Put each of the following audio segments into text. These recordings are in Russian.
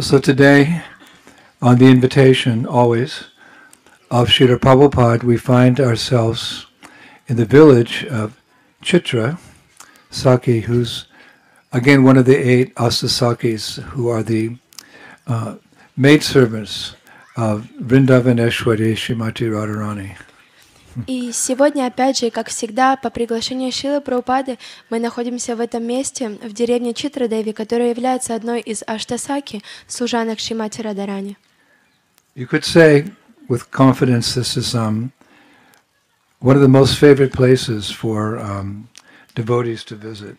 So today, on the invitation always of Srila Prabhupada, we find ourselves in the village of Chitra, Saki, who's again one of the eight Astasakis who are the uh, maidservants of Vrindavaneshwari Shrimati Radharani. И сегодня, опять же, как всегда, по приглашению Шилы Прабхупады, мы находимся в этом месте, в деревне Читраdevi, которая является одной из Аштасаки, служанок Шимати Радарани. You could say with confidence this is um, one of the most favorite places for um, devotees to visit.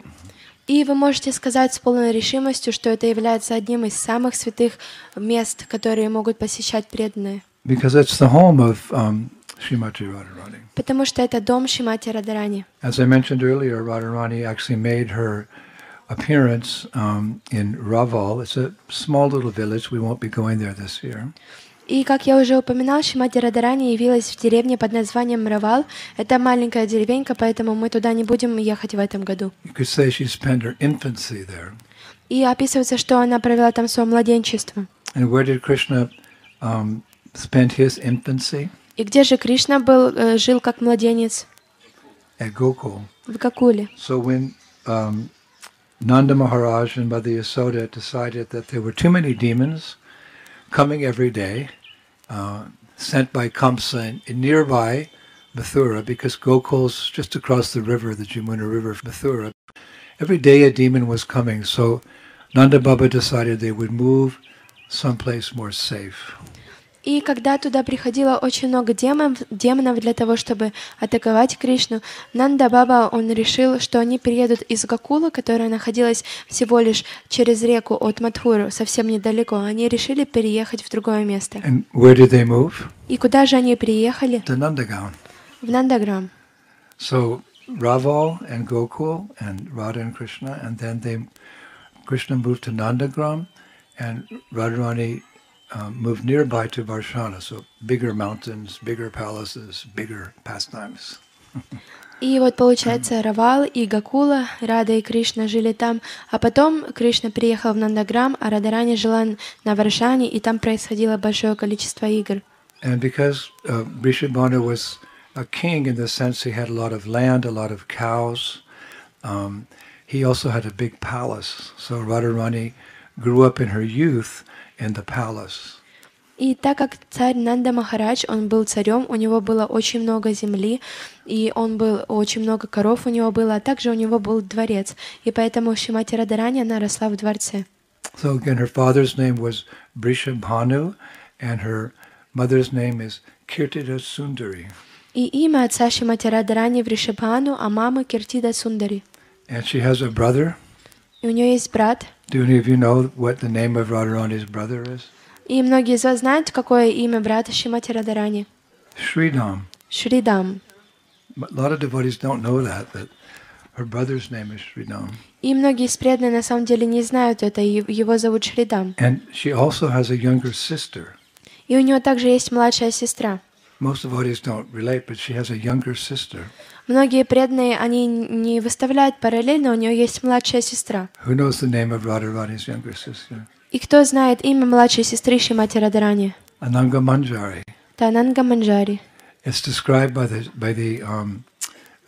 И вы можете сказать с полной решимостью, что это является одним из самых святых мест, которые могут посещать преданные. Because it's the home of um, Srimati Radharani. Потому что это дом Шимати Радарани. As I mentioned earlier, Radharani actually made her appearance um, in Raval. It's a small little village. We won't be going there this year. И, как я уже упоминал, Шимати Радарани явилась в деревне под названием Равал. Это маленькая деревенька, поэтому мы туда не будем ехать в этом году. You could say she spent her infancy there. И описывается, что она провела там свое младенчество. And where did Krishna um, spend his infancy? И где же Кришна был, э, жил как младенец? At Gokul. В Гакуле. So when um, Nanda Maharaj and Mother Yasoda decided that there were too many demons coming every day, uh, sent by Kamsa in, in nearby Mathura, because Gokul's just across the river, the Jamuna River, Mathura. Every day a demon was coming, so Nanda Baba decided they would move someplace more safe. И когда туда приходило очень много демонов, демонов для того, чтобы атаковать Кришну, Нанда Баба, он решил, что они приедут из Гакула, которая находилась всего лишь через реку от Мадхуру, совсем недалеко. Они решили переехать в другое место. And where did they move? И куда же они приехали? To Nandagaon. В Нандаграм. So Raval and Gokul and Radha and Krishna, and then they Krishna moved to Nandagram, and Radharani um, moved nearby to Varshana. So bigger mountains, bigger palaces, bigger pastimes. И вот получается Равал и Гакула, Рада и Кришна жили там, а потом Кришна приехал в Нандаграм, а Радарани жила на Варшане, и там происходило большое количество игр. And because uh, Vrishabhanu was a king in the sense he had a lot of land, a lot of cows, um, he also had a big palace. So Radharani grew up in her youth in the palace. И так как царь Нанда Махарадж, он был царем, у него было очень много земли, и он был очень много коров у него было, а также у него был дворец. И поэтому Шимати Радарани, она росла в дворце. So again, her father's name was Vrishabhanu, and her mother's name is Kirtida Sundari. И имя отца Шимати Радарани Вришабхану, а мамы Киртида Сундари. And she has a brother. И у нее есть брат. Do any of you know what the name of Radharani's brother is? И многие из вас знают, какое имя брата Шимати Радарани. Sridham. Шридам. A lot of devotees don't know that, that her brother's name is Sridham. И многие из преданных на самом деле не знают это, и его зовут Шридам. And she also has a younger sister. И у него также есть младшая сестра. Most devotees don't relate, but she has a younger sister. Многие преданные, они не выставляют параллельно, у нее есть младшая сестра. Who knows the name of Radharani's younger sister? И кто знает имя младшей сестры Шимати Радарани? Ananga Manjari. Тананга Манджари. It's described by the by the um,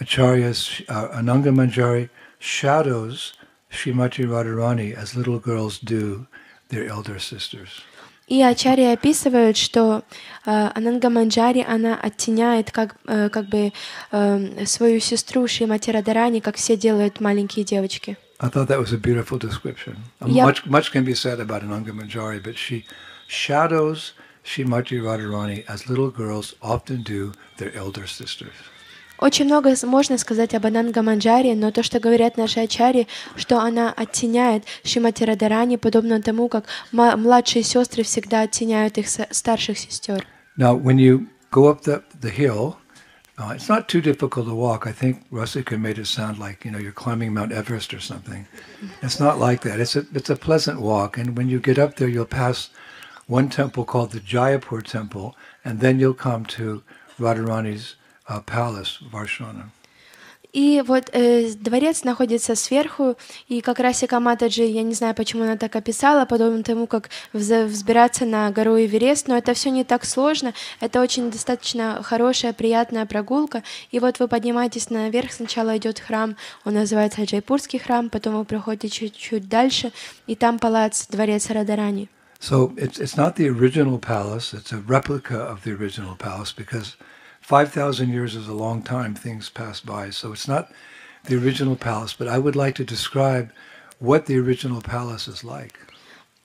acharyas. Uh, Ananga Manjari shadows Srimati Radharani as little girls do their elder sisters. И ачарьи описывают, что э, Ананга Манджари, она оттеняет как, э, как бы э, свою сестру Шимати Радарани, как все делают маленькие девочки. I thought that was a beautiful description. Uh, Yep. Much much can be said about Ananga Manjari, but she shadows Srimati Radharani as little girls often do their elder sisters. Очень много можно сказать об Ананга Манджари, но то, что говорят наши ачари, что она оттеняет Шимати Радарани, подобно тому, как младшие сестры всегда оттеняют их старших сестер. Now, when you go up the, the hill, uh, it's not too difficult to walk. I think Rusika made it sound like you know you're climbing Mount Everest or something. It's not like that. It's a it's a pleasant walk, and when you get up there, you'll pass one temple called the Jayapur Temple, and then you'll come to Radharani's uh, palace, Varshana. И вот э, дворец находится сверху, и как раз Ика Матаджи, я не знаю, почему она так описала, подобно тому, как взбираться на гору Эверест, но это все не так сложно, это очень достаточно хорошая, приятная прогулка, и вот вы поднимаетесь наверх, сначала идет храм, он называется Джайпурский храм, потом вы проходите чуть-чуть дальше, и там палац, дворец Радарани. So it's, it's not the original palace, it's a replica of the original palace because 5,000 years is a long time, things pass by. So it's not the original palace, but I would like to describe what the original palace is like.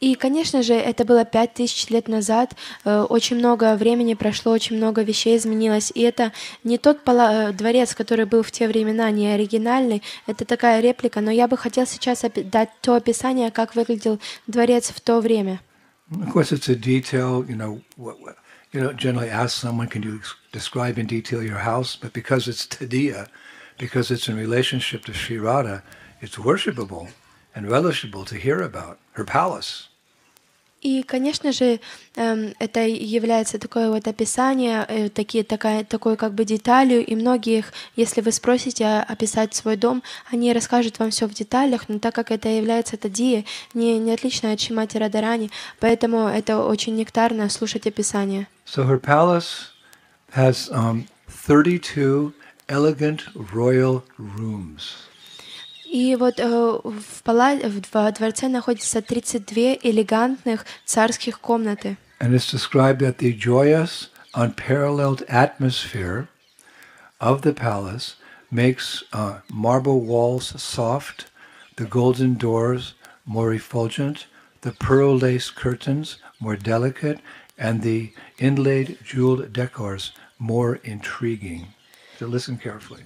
И, конечно же, это было пять тысяч лет назад, э, очень много времени прошло, очень много вещей изменилось, и это не тот э, дворец, который был в те времена, не оригинальный, это такая реплика, но я бы хотел сейчас дать то описание, как выглядел дворец в то время. Of course, it's a detail, you know, what, what, you know, generally ask someone, can you describe in detail your house? But because it's Tadiya, because it's in relationship to Sri Radha, it's worshipable and relishable to hear about her palace. И, конечно же, эм, это является такое вот описание, э, такие, такая, такой как бы деталью, и многих, если вы спросите а, описать свой дом, они расскажут вам все в деталях, но так как это является тадия, не, не отлично от Шимати Радарани, поэтому это очень нектарно слушать описание. So her palace has um, 32 elegant royal rooms. И вот э, в, пала... в дво- дворце находится 32 элегантных царских комнаты. And it's described that the joyous, unparalleled atmosphere of the palace makes uh, marble walls soft, the golden doors more effulgent, the pearl lace curtains more delicate, and the inlaid jeweled decors more intriguing. So listen carefully.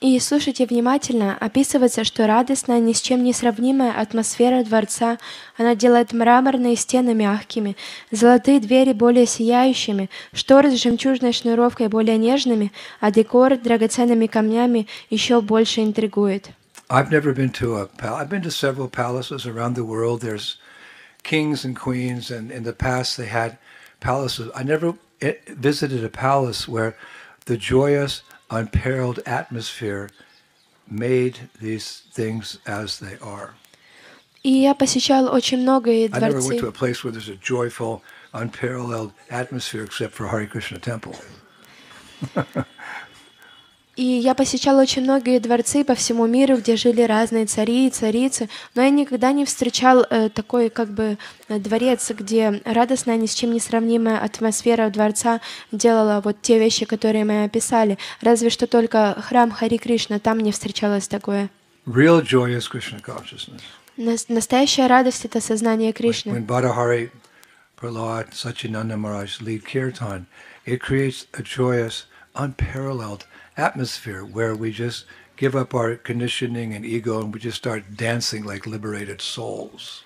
И слушайте внимательно, описывается, что радостная, ни с чем не сравнимая атмосфера дворца, она делает мраморные стены мягкими, золотые двери более сияющими, шторы с жемчужной шнуровкой более нежными, а декор драгоценными камнями еще больше интригует. I've never been to a palace. I've been to several palaces around the world. There's kings and queens, and in the past they had palaces. I never i- visited a palace where the joyous, unparalleled atmosphere made these things as they are. И я посещал очень много и I never went to a дворцы. place where there's a joyful, unparalleled atmosphere except for Hare Krishna Temple. И я посещал очень многие дворцы по всему миру, где жили разные цари и царицы, но я никогда не встречал э, такой как бы э, дворец, где радостная, ни с чем не сравнимая атмосфера дворца делала вот те вещи, которые мы описали. Разве что только храм Хари Кришна, там не встречалось такое. Real joy is Krishna consciousness. Нас- Настоящая радость — это сознание Кришны. when Badahari, Prahlad, Satchinanda Maharaj lead kirtan, it creates a joyous, unparalleled atmosphere where we just give up our conditioning and ego and we just start dancing like liberated souls.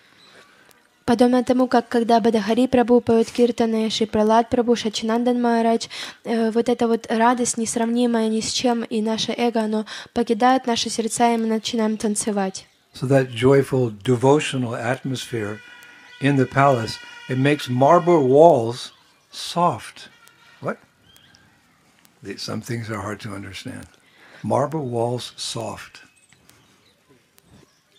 Подобно тому, как когда Бадахари Прабhu поет киртаны, Шри Пралад Прабhu, Шачинандан Махарадж, э, вот эта вот радость, несравнимая ни с чем, и наше эго, оно покидает наши сердца, и мы начинаем танцевать. So that joyful, devotional atmosphere in the palace, it makes marble walls soft. Some things are hard to understand. Marble walls soft.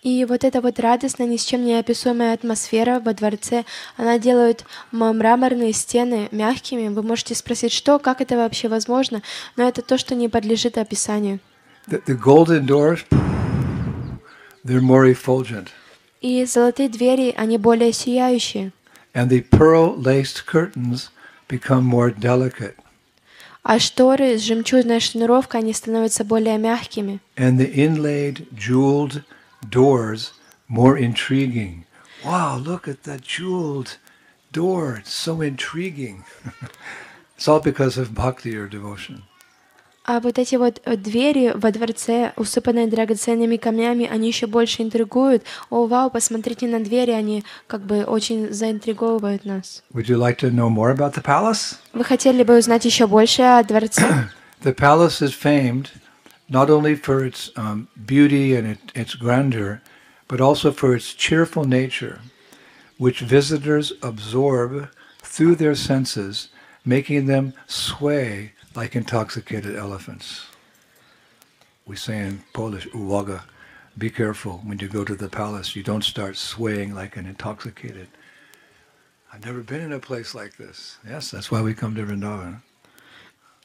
И вот эта вот радостная, ни с чем не описуемая атмосфера во дворце, она делает мраморные стены мягкими. Вы можете спросить, что, как это вообще возможно, но это то, что не подлежит описанию. The, the golden doors, they're more effulgent. И золотые двери, они более сияющие. And the pearl laced curtains become more delicate. А шторы с жемчужной шнуровкой, они становятся более мягкими. And the inlaid, jeweled doors more intriguing. Wow, look at that jeweled door. It's so intriguing. it's all because of bhakti or devotion. А вот эти вот э, двери во дворце, усыпанные драгоценными камнями, они еще больше интригуют. О, вау, посмотрите на двери, они как бы очень заинтриговывают нас. Would you like to know more about the palace? Вы хотели бы узнать еще больше о дворце? The palace is famed not only for its um, beauty and it, its grandeur, but also for its cheerful nature, which visitors absorb through their senses, making them sway like intoxicated elephants. we say in Polish, uwaga, be careful when you go to the palace. You don't start swaying like an intoxicated. I've never been in a place like this. Yes, that's why we come to Vrindavan.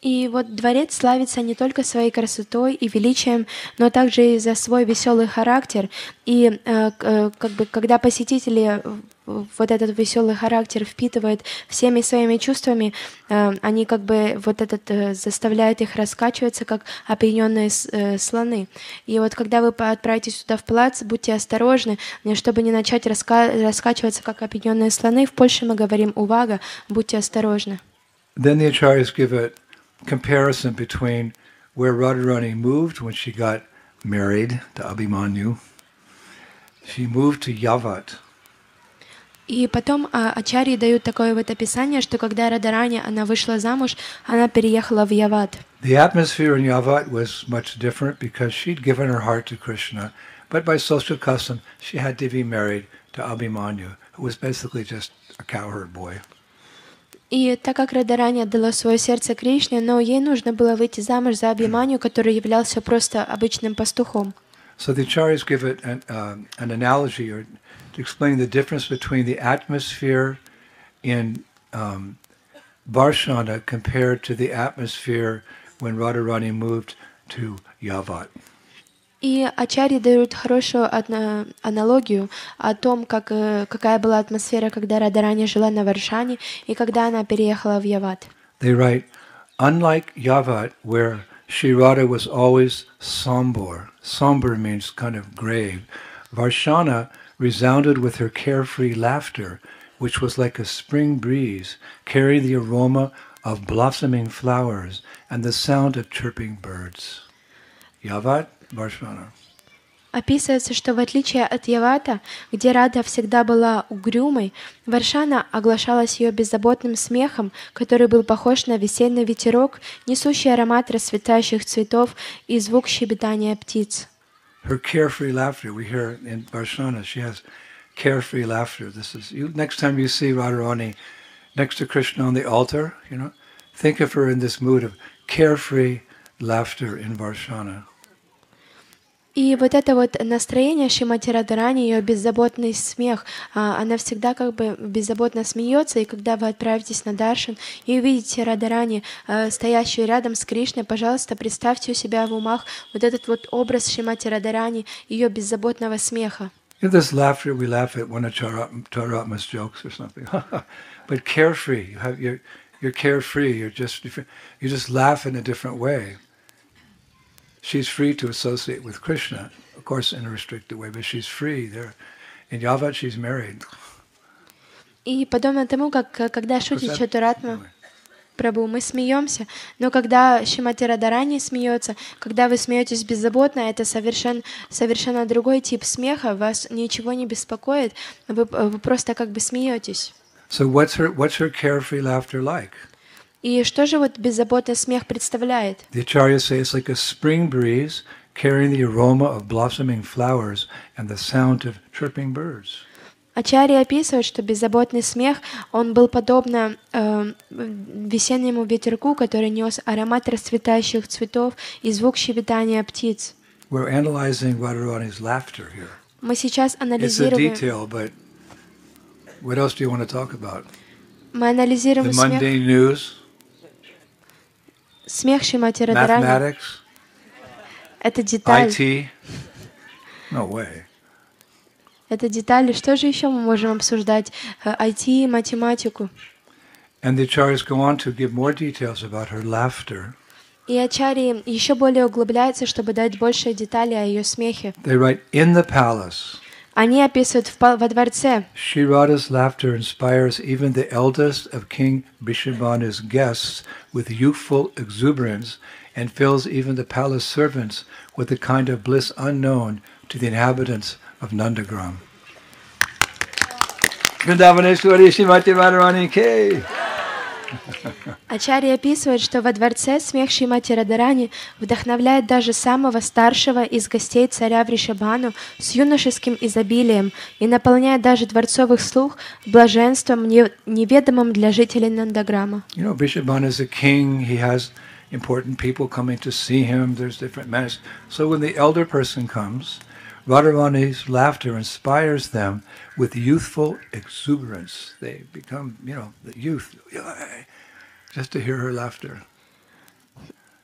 И вот дворец славится не только своей красотой и величием, но также и за свой веселый характер. И э, э, как бы, когда посетители вот этот веселый характер впитывают всеми своими чувствами, э, они как бы вот этот э, заставляют их раскачиваться, как опьяненные э, слоны. И вот когда вы отправитесь туда в плац, будьте осторожны, чтобы не начать раска- раскачиваться, как опьяненные слоны. В Польше мы говорим «увага», будьте осторожны. Then the acharyas give a comparison between where Radharani moved when she got married to Abhimanyu. She moved to Yavat. И потом а, Ачарьи дают такое вот описание, что когда Радарани, она вышла замуж, она переехала в Яват. The atmosphere in Yavat was much different because she'd given her heart to Krishna, but by social custom, she had to be married to Abhimanyu, who was basically just a cowherd boy. И так как Радарани отдала свое сердце Кришне, но ей нужно было выйти замуж за Абиманию, который являлся просто обычным пастухом. So the acharyas give it an, um an analogy or to explain the difference between the atmosphere in um, Barshana compared to the atmosphere when Radharani moved to Yavat. И Ачарьи дают хорошую одна- аналогию о том, как, э, какая была атмосфера, когда Радарани жила на Варшане и когда она переехала в Яват. They write, unlike Yavat, where Sri Radha was always somber, somber means kind of grave, Varshana resounded with her carefree laughter, which was like a spring breeze, carrying the aroma of blossoming flowers and the sound of chirping birds. Yavat, Varshana. Описывается, что в отличие от Явата, где Рада всегда была угрюмой, Варшана оглашалась ее беззаботным смехом, который был похож на весенний ветерок, несущий аромат расцветающих цветов и звук щебетания птиц. Her carefree laughter, we hear in Varshana, she has carefree laughter. This is you next time you see Radharani next to Krishna on the altar, you know, think of her in this mood of carefree laughter in Varshana. И вот это вот настроение Шимати Радарани, ее беззаботный смех, а, она всегда как бы беззаботно смеется, и когда вы отправитесь на Даршан и увидите Радарани, а, стоящую рядом с Кришной, пожалуйста, представьте у себя в умах вот этот вот образ Шимати Радарани, ее беззаботного смеха. Know, this laughter we laugh at one of Charat- Charatma's jokes or something, but carefree. You're carefree. You're just you just laugh in a different way. She's free to associate with Krishna, of course, in a restricted way, but she's free. There, in Yavat, she's married. И подобно тому, как э, когда шутит Because that- Чатуратма, anyway. Прабу, мы смеемся, но когда Шимати Радарани смеется, когда вы смеетесь беззаботно, это совершенно, совершенно другой тип смеха, вас ничего не беспокоит, вы, вы просто как бы смеетесь. So what's her what's her carefree laughter like? И что же вот беззаботный смех представляет? The acharyas say it's like a spring breeze carrying the aroma of blossoming flowers and the sound of chirping birds. Ачари описывает, что беззаботный смех, он был подобно э, весеннему ветерку, который нес аромат расцветающих цветов и звук щебетания птиц. We're analyzing Radharani's laughter here. Мы сейчас It's a анализируем, detail, but what else do you want to talk about? мы анализируем The смех, mundane news, смех Шимати Радарани. Это деталь. IT. No way. Это детали. Что же еще мы можем обсуждать? Э, IT, математику. And the acharyas go on to give more details about her laughter. И Ачари еще более углубляется, чтобы дать больше деталей о ее смехе. They write, in the palace, Они описывают в па- во дворце. Sri Radha's laughter inspires even the eldest of King Bishabhanu's guests with youthful exuberance and fills even the palace servants with a kind of bliss unknown to the inhabitants of Nandagram. Vrindavaneshwari Shrimati Radharani K. Ачари описывает, что во дворце смех Шимати Радарани вдохновляет даже самого старшего из гостей царя Вришабану с юношеским изобилием и наполняет даже дворцовых слух блаженством, не- неведомым для жителей Нандаграма. You know, Radharani's laughter inspires them with youthful exuberance. They become, you know, the youth, just to hear her laughter.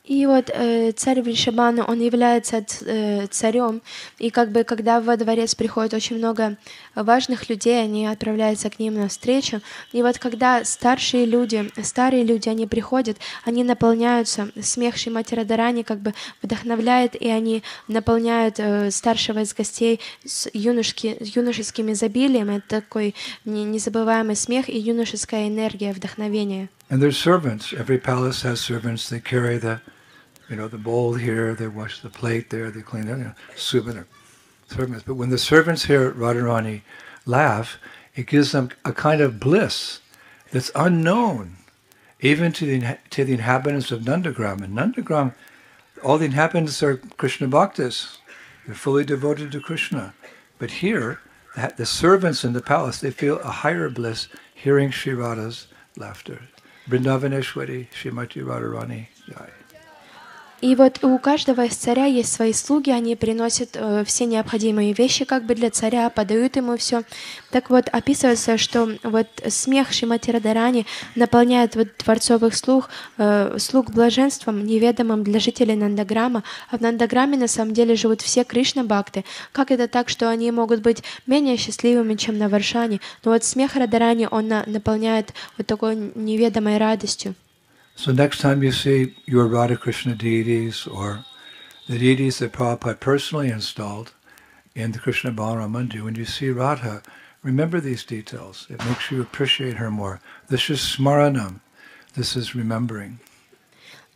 И вот э, царь Вришабана, он является э, царем, и как бы когда во дворец приходит очень много важных людей, они отправляются к ним навстречу, и вот когда старшие люди, старые люди, они приходят, они наполняются, смех Шимати Радарани как бы вдохновляет, и они наполняют э, старшего из гостей с юношки, юношеским изобилием, это такой незабываемый смех и юношеская энергия, вдохновение. And there's servants. Every palace has servants. They carry the you know, the bowl here, they wash the plate there, they clean it, you know, souvenir servants. But when the servants hear Radharani laugh, it gives them a kind of bliss that's unknown even to the, to the inhabitants of Nandagram. And Nandagram, all the inhabitants are Krishna bhaktas. They're fully devoted to Krishna. But here, the, the servants in the palace, they feel a higher bliss hearing Shri Radha's laughter. Vrindavaneshwari, Srimati Radharani, Jai. И вот у каждого из царя есть свои слуги, они приносят э, все необходимые вещи как бы для царя, подают ему все. Так вот, описывается, что вот смех Шимати Радарани наполняет вот дворцовых слуг, э, слуг блаженством, неведомым для жителей Нандаграма. А в Нандаграме на самом деле живут все Кришна-бхакты. Как это так, что они могут быть менее счастливыми, чем на Варшане? Но вот смех Радарани, он на, наполняет вот такой неведомой радостью. So next time you see your Radha Krishna deities or the deities that Prabhupada personally installed in the Krishna Balaram Mandir, when you see Radha, remember these details. It makes you appreciate her more. This is smaranam. This is remembering.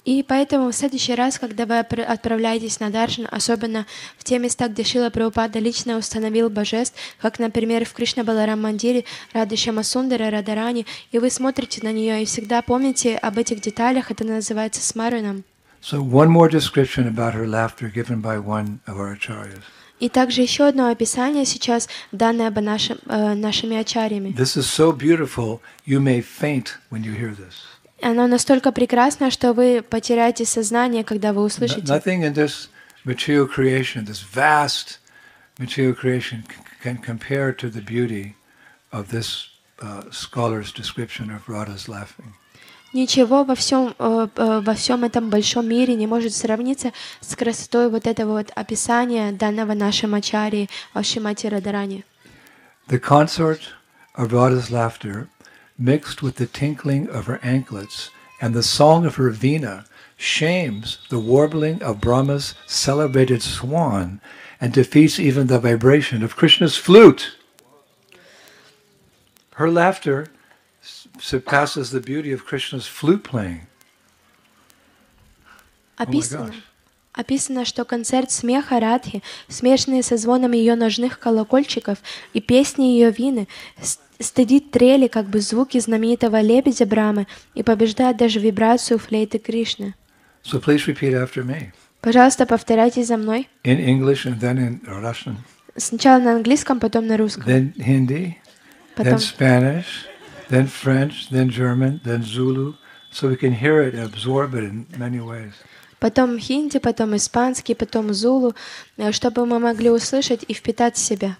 И поэтому в следующий раз, когда вы отправляетесь на Даршан, особенно в те места, где Шила Прабхупада лично установил божеств, как, например, в Кришна Баларам Мандире, Рады Шамасундара, Радарани, и вы смотрите на нее и всегда помните об этих деталях, это называется смараном. So one more description about her laughter given by one of our acharyas. И также еще одно описание сейчас, данное об нашим, э, нашими ачарьями. This is so beautiful, you may faint when you hear this. Оно настолько прекрасно, что вы потеряете сознание, когда вы услышите. Nothing in this material creation, this vast material creation, can compare to the beauty of this uh, scholar's description of Radha's laughing. Ничего во всем, э, э, во всем этом большом мире не может сравниться с красотой вот этого вот описания данного нашим ачари Ашимати Радарани. The consort of Radha's laughter mixed with the tinkling of her anklets and the song of her vina, shames the warbling of Brahma's celebrated swan and defeats even the vibration of Krishna's flute. Her laughter surpasses the beauty of Krishna's flute playing. Описано. Oh Описано, что концерт смеха Радхи, смешанный со звоном ее ножных колокольчиков и песни ее вины, стыдит трели, как бы звуки знаменитого лебедя Брамы, и побеждает даже вибрацию флейты Кришны. So please repeat after me. Пожалуйста, повторяйте за мной. In English and then in Russian. Сначала на английском, потом на русском. Then Hindi, потом... then Spanish, then French, then German, then Zulu, so we can hear it and absorb it in many ways потом хинди, потом испанский, потом зулу, чтобы мы могли услышать и впитать в себя.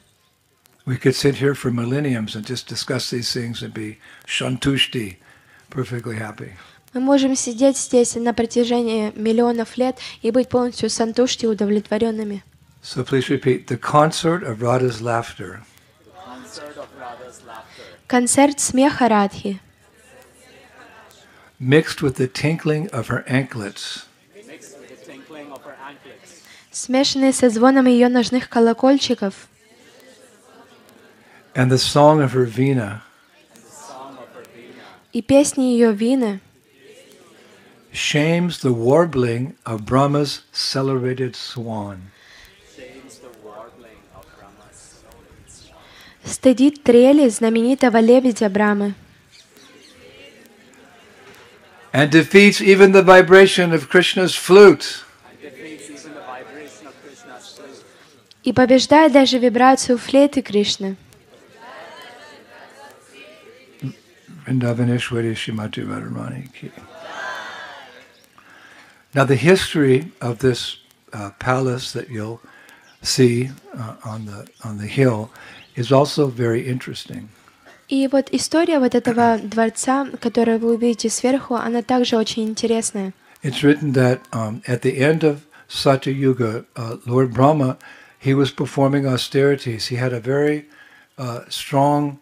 We could sit here for millenniums and just discuss these things and be shantushti, perfectly happy. Мы можем сидеть здесь на протяжении миллионов лет и быть полностью сантушти удовлетворенными. So please repeat the concert of Radha's laughter. Концерт смеха Радхи. Mixed with the tinkling of her anklets. смешанные со звоном ее ножных колокольчиков. And the song of her vina. И песни ее вины. Shames the warbling of Brahma's celebrated swan. Стыдит трели знаменитого лебедя Брамы. And defeats even the vibration of Krishna's flute. и побеждает даже вибрацию флейты Кришны. Now, the history of this uh, palace that you'll see uh, on the on the hill is also very interesting. И вот история вот этого дворца, который вы увидите сверху, она также очень интересная. It's written that um, at the end of Satya Yuga, uh, Lord Brahma, he was performing austerities. He had a very uh, strong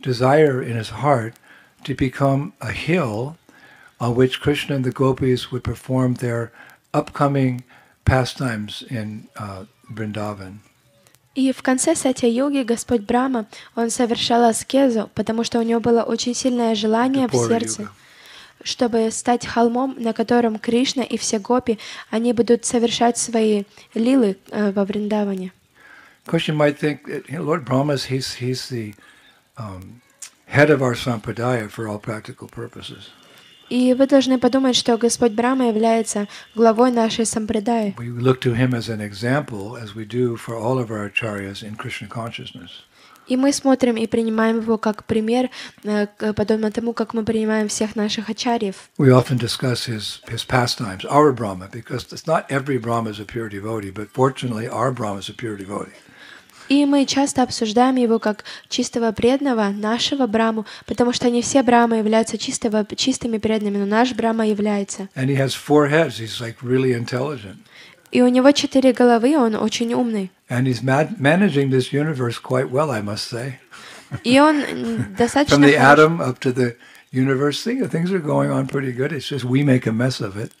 desire in his heart to become a hill on which Krishna and the gopis would perform their upcoming pastimes in uh, Vrindavan. И в конце Сатья-йоги Господь Брама, он совершал аскезу, потому что у него было очень сильное желание в сердце, чтобы стать холмом, на котором Кришна и все гопи, они будут совершать свои лилы э, во Вриндаване. You might think that you know, Lord Brahma he's he's the um, head of our sampradaya for all practical purposes. И вы должны подумать, что Господь Брама является главой нашей сампрадаи. We look to him as an example, as we do for all of our acharyas in Krishna consciousness. И мы смотрим и принимаем его как пример, э, к- подобно тому, как мы принимаем всех наших ачарьев. We often discuss his his pastimes, our Brahma, because it's not every Brahma is a pure devotee, but fortunately, our Brahma is a pure devotee. И мы часто обсуждаем его как чистого преданного, нашего Браму, потому что не все Брамы являются чистого, чистыми преданными, но наш Брама является. And he has four heads. He's like really intelligent. И у него четыре головы, он очень умный. And he's managing this universe quite well, I must say. И он достаточно From the atom up to the universe, thing, things are going on pretty good. It's just we make a mess of it.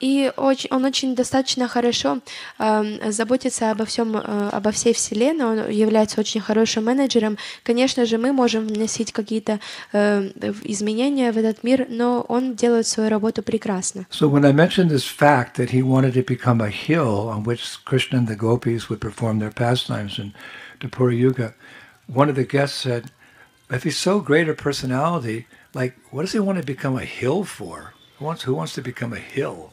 И очень, он очень достаточно хорошо эм, заботится обо всем, э, обо всей Вселенной, он является очень хорошим менеджером. Конечно же, мы можем вносить какие-то э, изменения в этот мир, но он делает свою работу прекрасно. So when I mentioned this fact that he wanted to become a hill on which Krishna and the gopis would perform their pastimes in Dapura Yuga, one of the guests said, if he's so great a personality, like what does he want to become a hill for? Who wants, who wants to become a hill?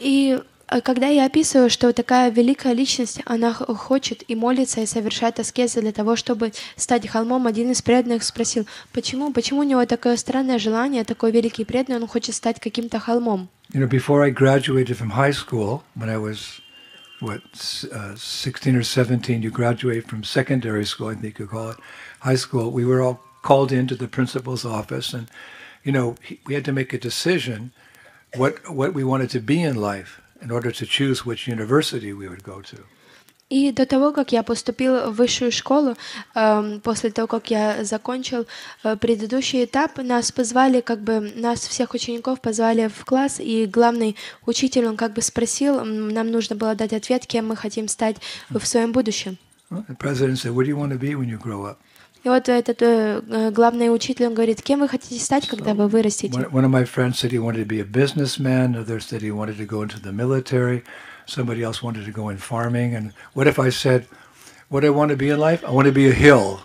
И э, когда я описываю, что такая великая личность, она хочет и молится, и совершает аскезы для того, чтобы стать холмом, один из преданных спросил, почему, почему у него такое странное желание, такой великий преданный, он хочет стать каким-то холмом. You know, before I graduated from high school, when I was, what, s- uh, 16 or 17, you graduate from secondary school, I think you call it, high school, we were all called into the principal's office and, you know, we had to make a decision what, what we wanted to be in life in order to choose which university we would go to. И до того, как я поступил в высшую школу, эм, после того, как я закончил э, предыдущий этап, нас позвали, как бы нас всех учеников позвали в класс, и главный учитель, он как бы спросил, нам нужно было дать ответ, кем мы хотим стать в своем будущем. Well, the president said, what do you want to be when you grow up? И вот этот э, э, главный учитель, он говорит, кем вы хотите стать, когда вы вырастете? One, one of my friends said he wanted to be a businessman. Others said he wanted to go into the military. Somebody else wanted to go in farming. And what if I said, what do I want to be in life? I want to be a hill.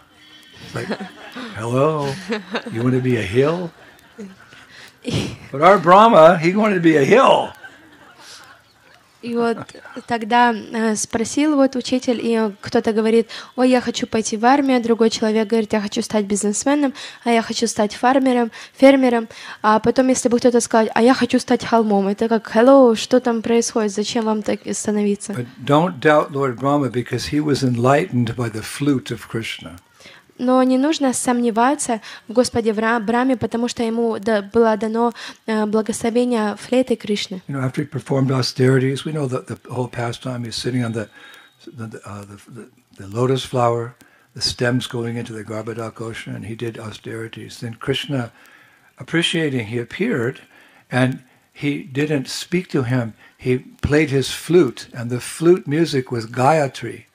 It's like, hello, you want to be a hill? But our Brahma, he wanted to be a hill. И вот тогда э, спросил вот учитель, и кто-то говорит, ой, я хочу пойти в армию, другой человек говорит, я хочу стать бизнесменом, а я хочу стать фармером, фермером, а потом, если бы кто-то сказал, а я хочу стать холмом, это как, hello, что там происходит, зачем вам так становиться? But don't doubt Lord Brahma because he was enlightened by the flute of Krishna. Но не нужно сомневаться в Господе Вра- Браме, потому что ему да- было дано э, благословение флейты Кришны. You know, after he performed austerities, we know that the whole pastime is sitting on the the, uh, the, the the lotus flower, the stems going into the Garbhodak ocean, and he did austerities. Then Krishna, appreciating, he appeared, and he didn't speak to him. He played his flute, and the flute music was Gayatri,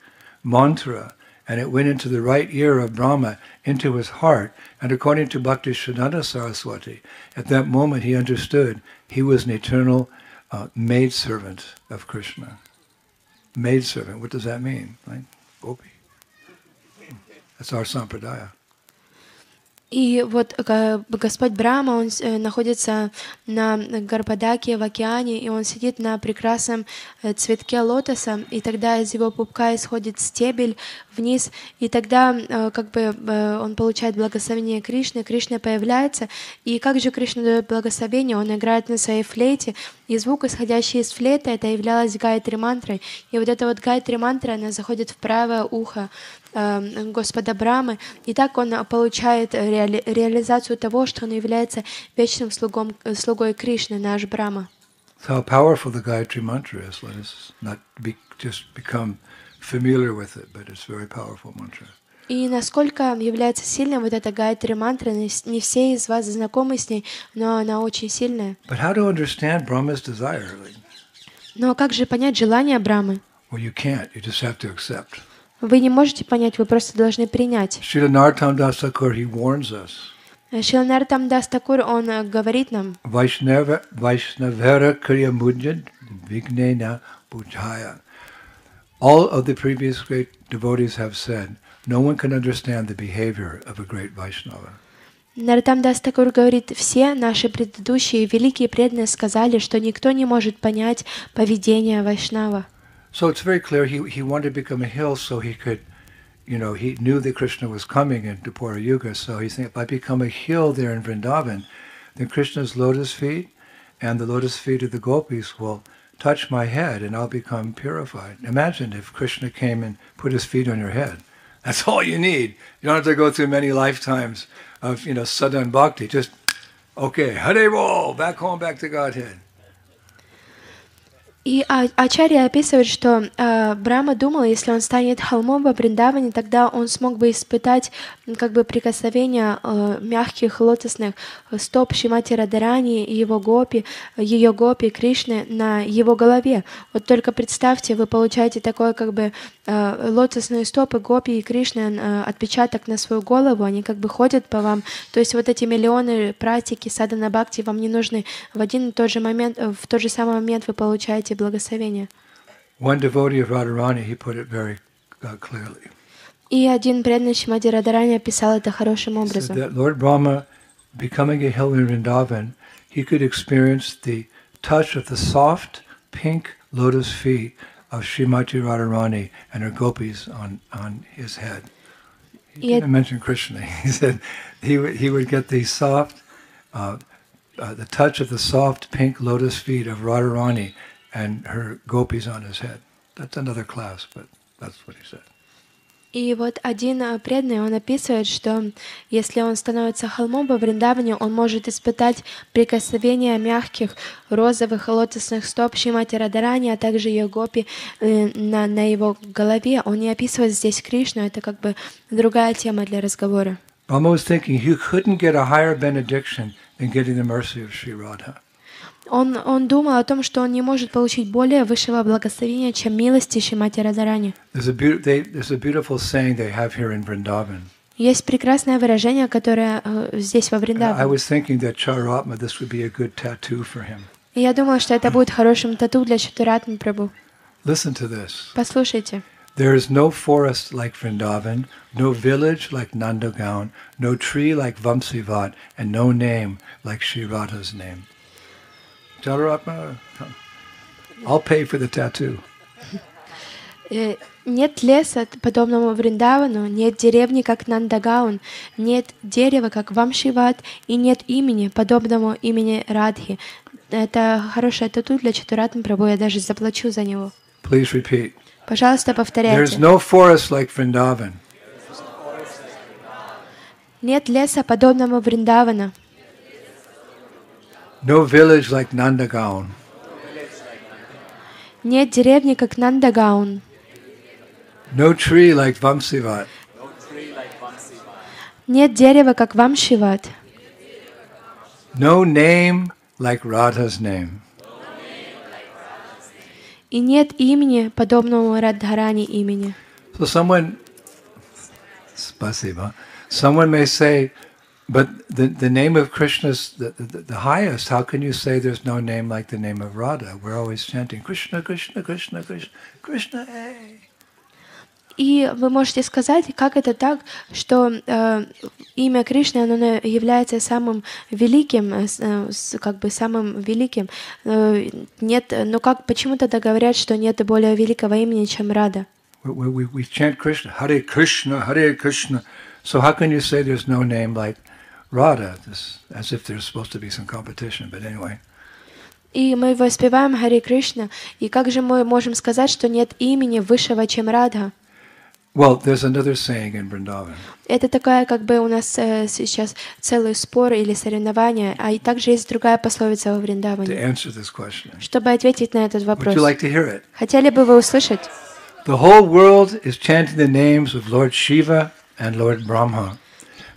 mantra, and it went into the right ear of Brahma, into his heart. And according to Bhakti Saraswati, at that moment he understood he was an eternal uh, maidservant of Krishna. Maidservant, what does that mean? Right? Gopi. That's our sampradaya. И вот э, Господь Брама, он э, находится на Гарпадаке в океане, и он сидит на прекрасном э, цветке лотоса, и тогда из его пупка исходит стебель вниз, и тогда как бы он получает благословение Кришны, Кришна появляется, и как же Кришна дает благословение, он играет на своей флейте, и звук, исходящий из флейты, это являлась гайтри мантрой, и вот эта вот гайтри мантра, она заходит в правое ухо Господа Брамы, и так он получает реали- реализацию того, что он является вечным слугом, слугой Кришны, наш Брама. How powerful the Gayatri Mantra is. Let us not be, just become familiar with it, but it's a very powerful mantra. И насколько является сильной вот эта гайтри мантра, не все из вас знакомы с ней, но она очень сильная. But how to understand Brahma's desire? Но как же понять желание Брамы? well, you can't. You just have to accept. Вы не можете понять, вы просто должны принять. Srila Narottam Das Thakur, he warns us. Шилнар Тамдас Такур, он э, говорит нам, Vaishnavera Kriya Mujjad Vignena Bujaya. All of the previous great devotees have said, no one can understand the behavior of a great Vaishnava. Наротам Дас Такур говорит, все наши предыдущие великие преданные сказали, что никто не может понять поведение Вайшнава. So it's very clear he, he wanted to become a hill so he could, you know, he knew that Krishna was coming into Pura Yuga. So he's thinking, if I become a hill there in Vrindavan, then Krishna's lotus feet and the lotus feet of the gopis will touch my head and I'll become purified. Imagine if Krishna came and put his feet on your head. That's all you need. You don't have to go through many lifetimes of, you know, sadhan bhakti. Just, okay, Hare Bol, back home, back to Godhead. И А- Ачарья описывает, что э, Брама думал, если он станет холмом во Бриндаване, тогда он смог бы испытать как бы прикосновение э, мягких лотосных стоп Шимати Радарани и его гопи, ее гопи Кришны на его голове. Вот только представьте, вы получаете такое как бы э, лотосные стопы гопи и Кришны, э, отпечаток на свою голову, они как бы ходят по вам. То есть вот эти миллионы практики садана бхакти вам не нужны. В один и тот же момент, э, в тот же самый момент вы получаете благословение. One devotee of Radharani, he put it very uh, clearly. И один преданный Шимади Радарани описал это хорошим said образом. that Lord Brahma, becoming a hill in Vrindavan, he could experience the touch of the soft pink lotus feet of Srimati Radharani and her gopis on, on his head. He Yet- didn't mention Krishna. He said he would, he would get the soft, uh, uh, the touch of the soft pink lotus feet of Radharani and her gopis on his head. That's another class, but that's what he said. И вот один э, преданный, он описывает, что если он становится холмом во Вриндаване, он может испытать прикосновение мягких розовых лотосных стоп Шимати Радарани, а также ее гопи э, на, на его голове. Он не описывает здесь Кришну, это как бы другая тема для разговора. Was thinking he couldn't get a higher benediction than getting the mercy of Sri Radha. Он, он думал о том, что он не может получить более высшего благословения, чем милости Шимати Радарани. Есть прекрасное выражение, которое э, здесь во Вриндаване. я думала, что это будет хорошим тату для Чатуратмы Прабу. Послушайте. There is no forest like Vrindavan, no village like Nandagaon, no tree like Vamsivat, and no name like Sri Radha's name. Charatma, I'll pay for the tattoo. Э, Нет леса, подобному Вриндавану, нет деревни, как Нандагаун, нет дерева, как Вамшиват, и нет имени, подобному имени Радхи. Это хорошее тату для Чатуратмы Прабу, я даже заплачу за него. Please repeat. Пожалуйста, There's повторяйте. no forest like Vrindavan, Нет леса, подобному Вриндавана, no village like Nandagaon, нет деревни, как Нандагаун, no tree like Vamsivat, нет дерева, как Вамшиват, no name like Radha's name. и нет имени, подобному Радхарани имени. So someone, spasiba, someone may say, but the, the name of Krishna is the, the, the highest. How can you say there's no name like the name of Radha? We're always chanting Krishna, Krishna, Krishna, Krishna, Krishna, hey. И вы можете сказать, как это так, что э, имя Кришны оно является самым великим, э, э, как бы самым великим. Э, нет, но как почему тогда говорят, что нет более великого имени, чем Рада? We, we, we chant Krishna, Hare Krishna, Hare Krishna. So how can you say there's no name like Radha, this, as if there's supposed to be some competition? But anyway. И мы воспеваем Хари Кришна. И как же мы можем сказать, что нет имени высшего, чем Радха? Well, there's another saying in Vrindavan. Это такая, как бы у нас э, сейчас целый спор или соревнование, а и также есть другая пословица во To Вриндаване. answer this question, Чтобы ответить на этот would вопрос, you like to hear it? хотели бы вы услышать? The whole world is chanting the names of Lord Shiva and Lord Brahma.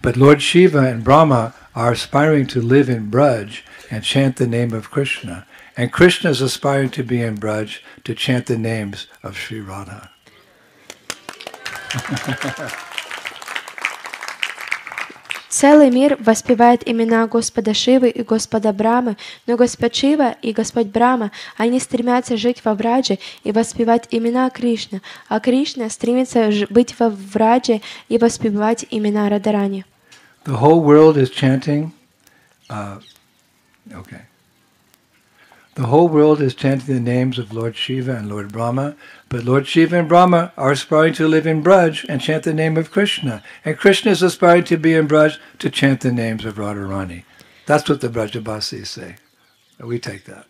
But Lord Shiva and Brahma are aspiring to live in Braj and chant the name of Krishna. And Krishna is aspiring to be in Braj to chant the names of Sri Radha. Целый мир воспевает имена Господа Шивы и Господа Брамы, но Господь Шива и Господь Брама, они стремятся жить во Врадже и воспевать имена Кришны, а Кришна стремится быть во Врадже и воспевать имена Радарани. The whole world is chanting. Uh, okay. The whole world is chanting the names of Lord Shiva and Lord Brahma, but Lord Shiva and Brahma are aspiring to live in Braj and chant the name of Krishna, and Krishna is aspiring to be in Braj to chant the names of Radharani. That's what the Brajabasis say. We take that.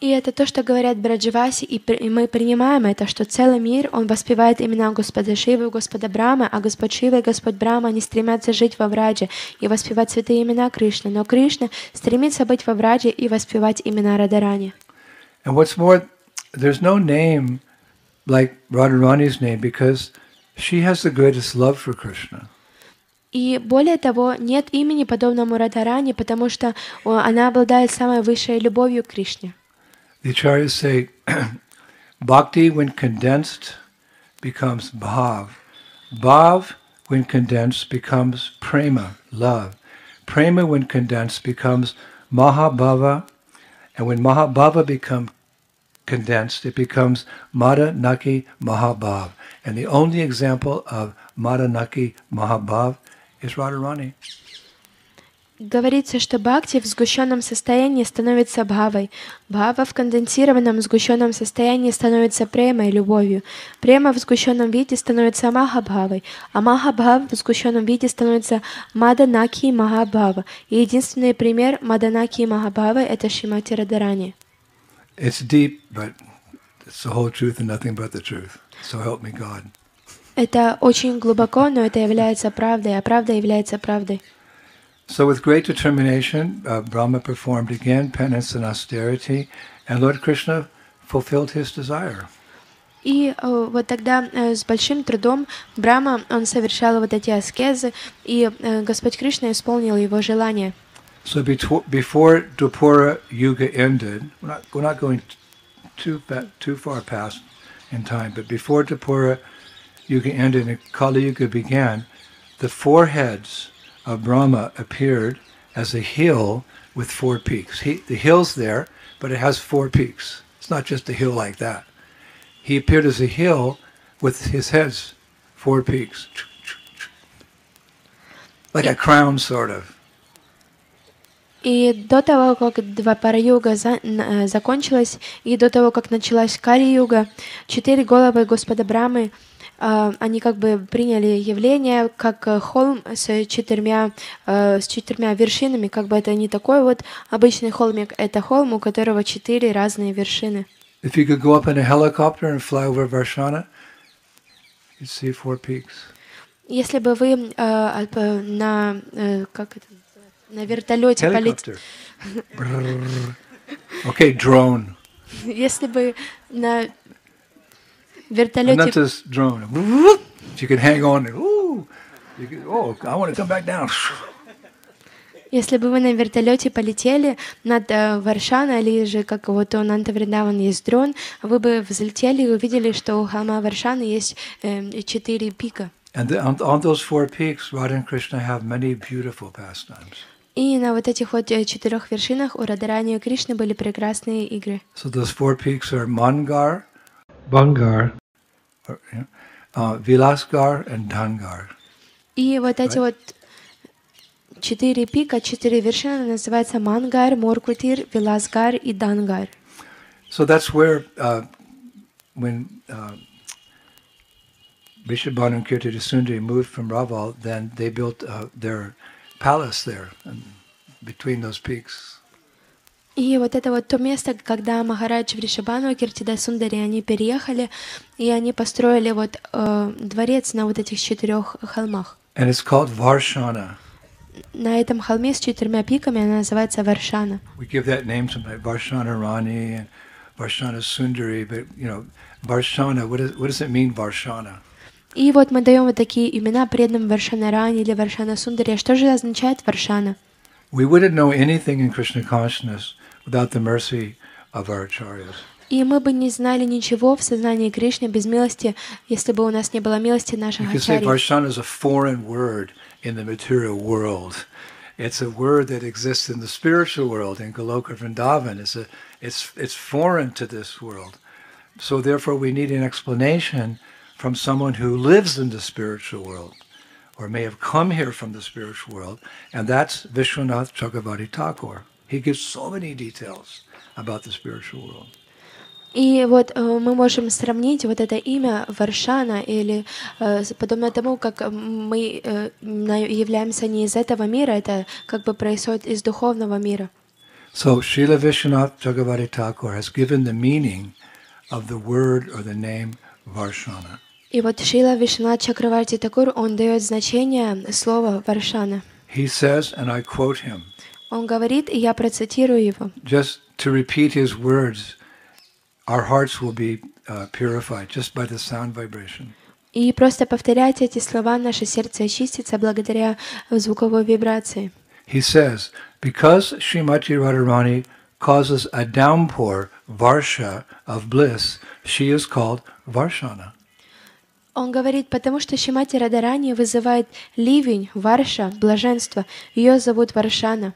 И это то, что говорят Браджаваси, и, мы принимаем это, что целый мир, он воспевает имена Господа Шивы и Господа Брама, а Господь Шива и Господь Брама, они стремятся жить во Врадже и воспевать святые имена Кришны, но Кришна стремится быть во Врадже и воспевать имена Радарани. And what's more, there's no name like Radharani's name because she has the greatest love for Krishna. И более того, нет имени подобному Радарани, потому что она обладает самой высшей любовью к Кришне. The acharyas say, bhakti when condensed becomes bhav. Bhav when condensed becomes prema, love. Prema when condensed becomes mahabhava. And when mahabhava becomes condensed, it becomes madanaki mahabhav. And the only example of madanaki mahabhav is Radharani. Говорится, что бхакти в сгущенном состоянии становится бхавой, бхава в конденсированном сгущенном состоянии становится премой, любовью, према в сгущенном виде становится махабхавой, а махабхав в сгущенном виде становится маданаки махабхава. И единственный пример маданаки и махабхавы — это Шимати Радарани. It's deep, but it's the whole truth and nothing but the truth. So help me God. Это очень глубоко, но это является правдой, а правда является правдой. So, with great determination, uh, Brahma performed again penance and austerity, and Lord Krishna fulfilled his desire. И э, вот тогда э, с большим трудом Брама, он совершал вот эти аскезы, и э, Господь Кришна исполнил его желание. So, betw- before Dwapara Yuga ended, we're not, we're not going t- too, fa- too far past in time, but before Dwapara Yuga ended and Kali Yuga began, the four heads of Brahma appeared as a hill with four peaks. He, the hill's there, but it has four peaks. It's not just a hill like that. He appeared as a hill with his heads, four peaks. Like a crown, sort of. И до того, как Двапара-юга за- н- э, закончилась, и до того, как началась Кали-юга, четыре головы Господа Брамы, э, они как бы приняли явление как э, холм с четырьмя, э, с четырьмя вершинами, как бы это не такой вот обычный холмик, это холм, у которого четыре разные вершины. If you could go up in a helicopter and fly over Varshana, you'd see four peaks. Если бы вы э, э, на, э, как это, на вертолете полетели, okay, drone. если бы на And вертолете not this drone. You can hang on and ooh, you can, oh, I want to come back down. Если бы вы на вертолете полетели над э, Варшаной, или же как вот у Нанта Вриндаван есть дрон, вы бы взлетели и увидели, что у холма Варшаны есть э, четыре пика. And the, on, on those four peaks, Radha and Krishna have many beautiful pastimes. И на вот этих вот э, четырех вершинах у Радарани и Кришны были прекрасные игры. So those four peaks are Mangar, Bangar, or, yeah, uh, Vilasgar, and Dangar. И вот эти вот четыре пика, четыре вершины называются Мангар, Моркутир, Виласгар и Дангар. So that's where, uh, when uh, Vrishabhanu and Kirti Sundari moved from Raval, then they built uh, their palace there and between those peaks. И вот это вот то место, когда Махарадж Вришабану и Киртида Сундари, они переехали, и они построили вот э, дворец на вот этих четырех холмах. And it's called Varshana. На этом холме с четырьмя пиками она называется Варшана. We give that name to like Varshana Rani and Varshana Sundari, but you know, Varshana, what, is, what does it mean, Varshana? И вот мы даем вот такие имена преданным Варшана Рани или Варшана Сундари. А Что же означает Варшана? We wouldn't know anything in Krishna consciousness without the mercy of our acharyas. И мы бы не знали ничего в сознании Кришны без милости, если бы у нас не было милости You наших could say ачарьев. Varshana is a foreign word in the material world. It's a word that exists in the spiritual world in Goloka Vrindavan. It's, a, it's, it's foreign to this world. So therefore we need an explanation from someone who lives in the spiritual world or may have come here from the spiritual world, and that's Vishwanath Chakravarti Thakur. He gives so many details about the spiritual world. И вот э, мы можем сравнить вот это имя Варшана или э, подобно тому, как э, мы являемся не из этого мира, это как бы происходит из духовного мира. So Srila Vishwanath Chakravarti Thakur has given the meaning of the word or the name Varshana. И вот Шила Вишнат Чакраварти Такур, он дает значение слова Варшана. He says, and I quote him, Он говорит, и я процитирую его. just to repeat his words, our hearts will be uh, purified just by the sound vibration. И просто повторяйте эти слова, наше сердце очистится благодаря звуковой вибрации. He says, because Srimati Radharani causes a downpour, varsha, of bliss, she is called Varshana. Он говорит, потому что Шимати Радарани вызывает ливень, варша, блаженство. Ее зовут Варшана.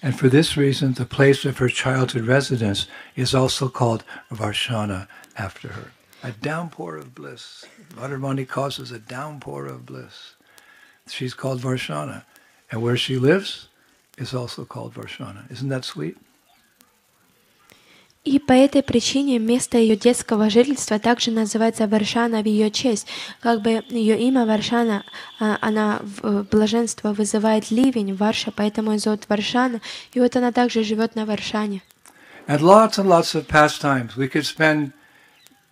And for this reason, the place of her childhood residence is also called Varshana after her. A downpour of bliss. Radharani causes a downpour of bliss. She's called Varshana. And where she lives is also called Varshana. Isn't that sweet? И по этой причине место ее детского жительства также называется Варшана в ее честь. Как бы ее имя Варшана, а, она э, блаженство вызывает ливень, Варша, поэтому ее зовут Варшана. И вот она также живет на Варшане. And lots and lots of pastimes. We could spend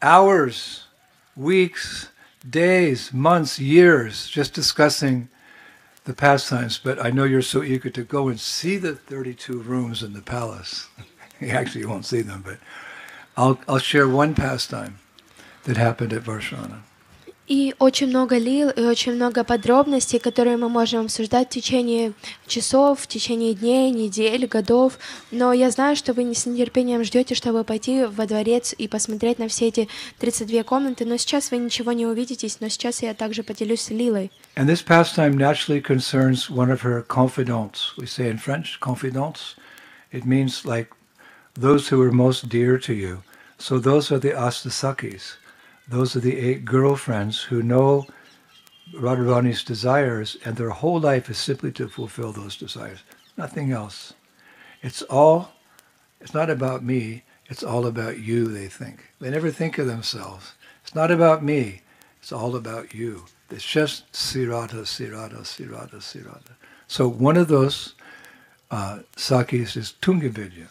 hours, weeks, days, months, years just discussing the pastimes, but I know you're so eager to go and see the 32 rooms in the palace. you actually won't see them, but I'll, I'll share one pastime that happened at Varshana. И очень много лил, и очень много подробностей, которые мы можем обсуждать в течение часов, в течение дней, недель, годов. Но я знаю, что вы не с нетерпением ждете, чтобы пойти во дворец и посмотреть на все эти 32 комнаты. Но сейчас вы ничего не увидитесь, но сейчас я также поделюсь с Лилой. And this pastime naturally concerns one of her confidants. We say in French, confidants. It means like those who are most dear to you. So those are the Astasakis. Those are the eight girlfriends who know Radharani's desires, and their whole life is simply to fulfill those desires. Nothing else. It's all, it's not about me, it's all about you, they think. They never think of themselves. It's not about me, it's all about you. It's just sirata, sirata, sirata, sirata. So one of those uh, sakis is Tungavidya.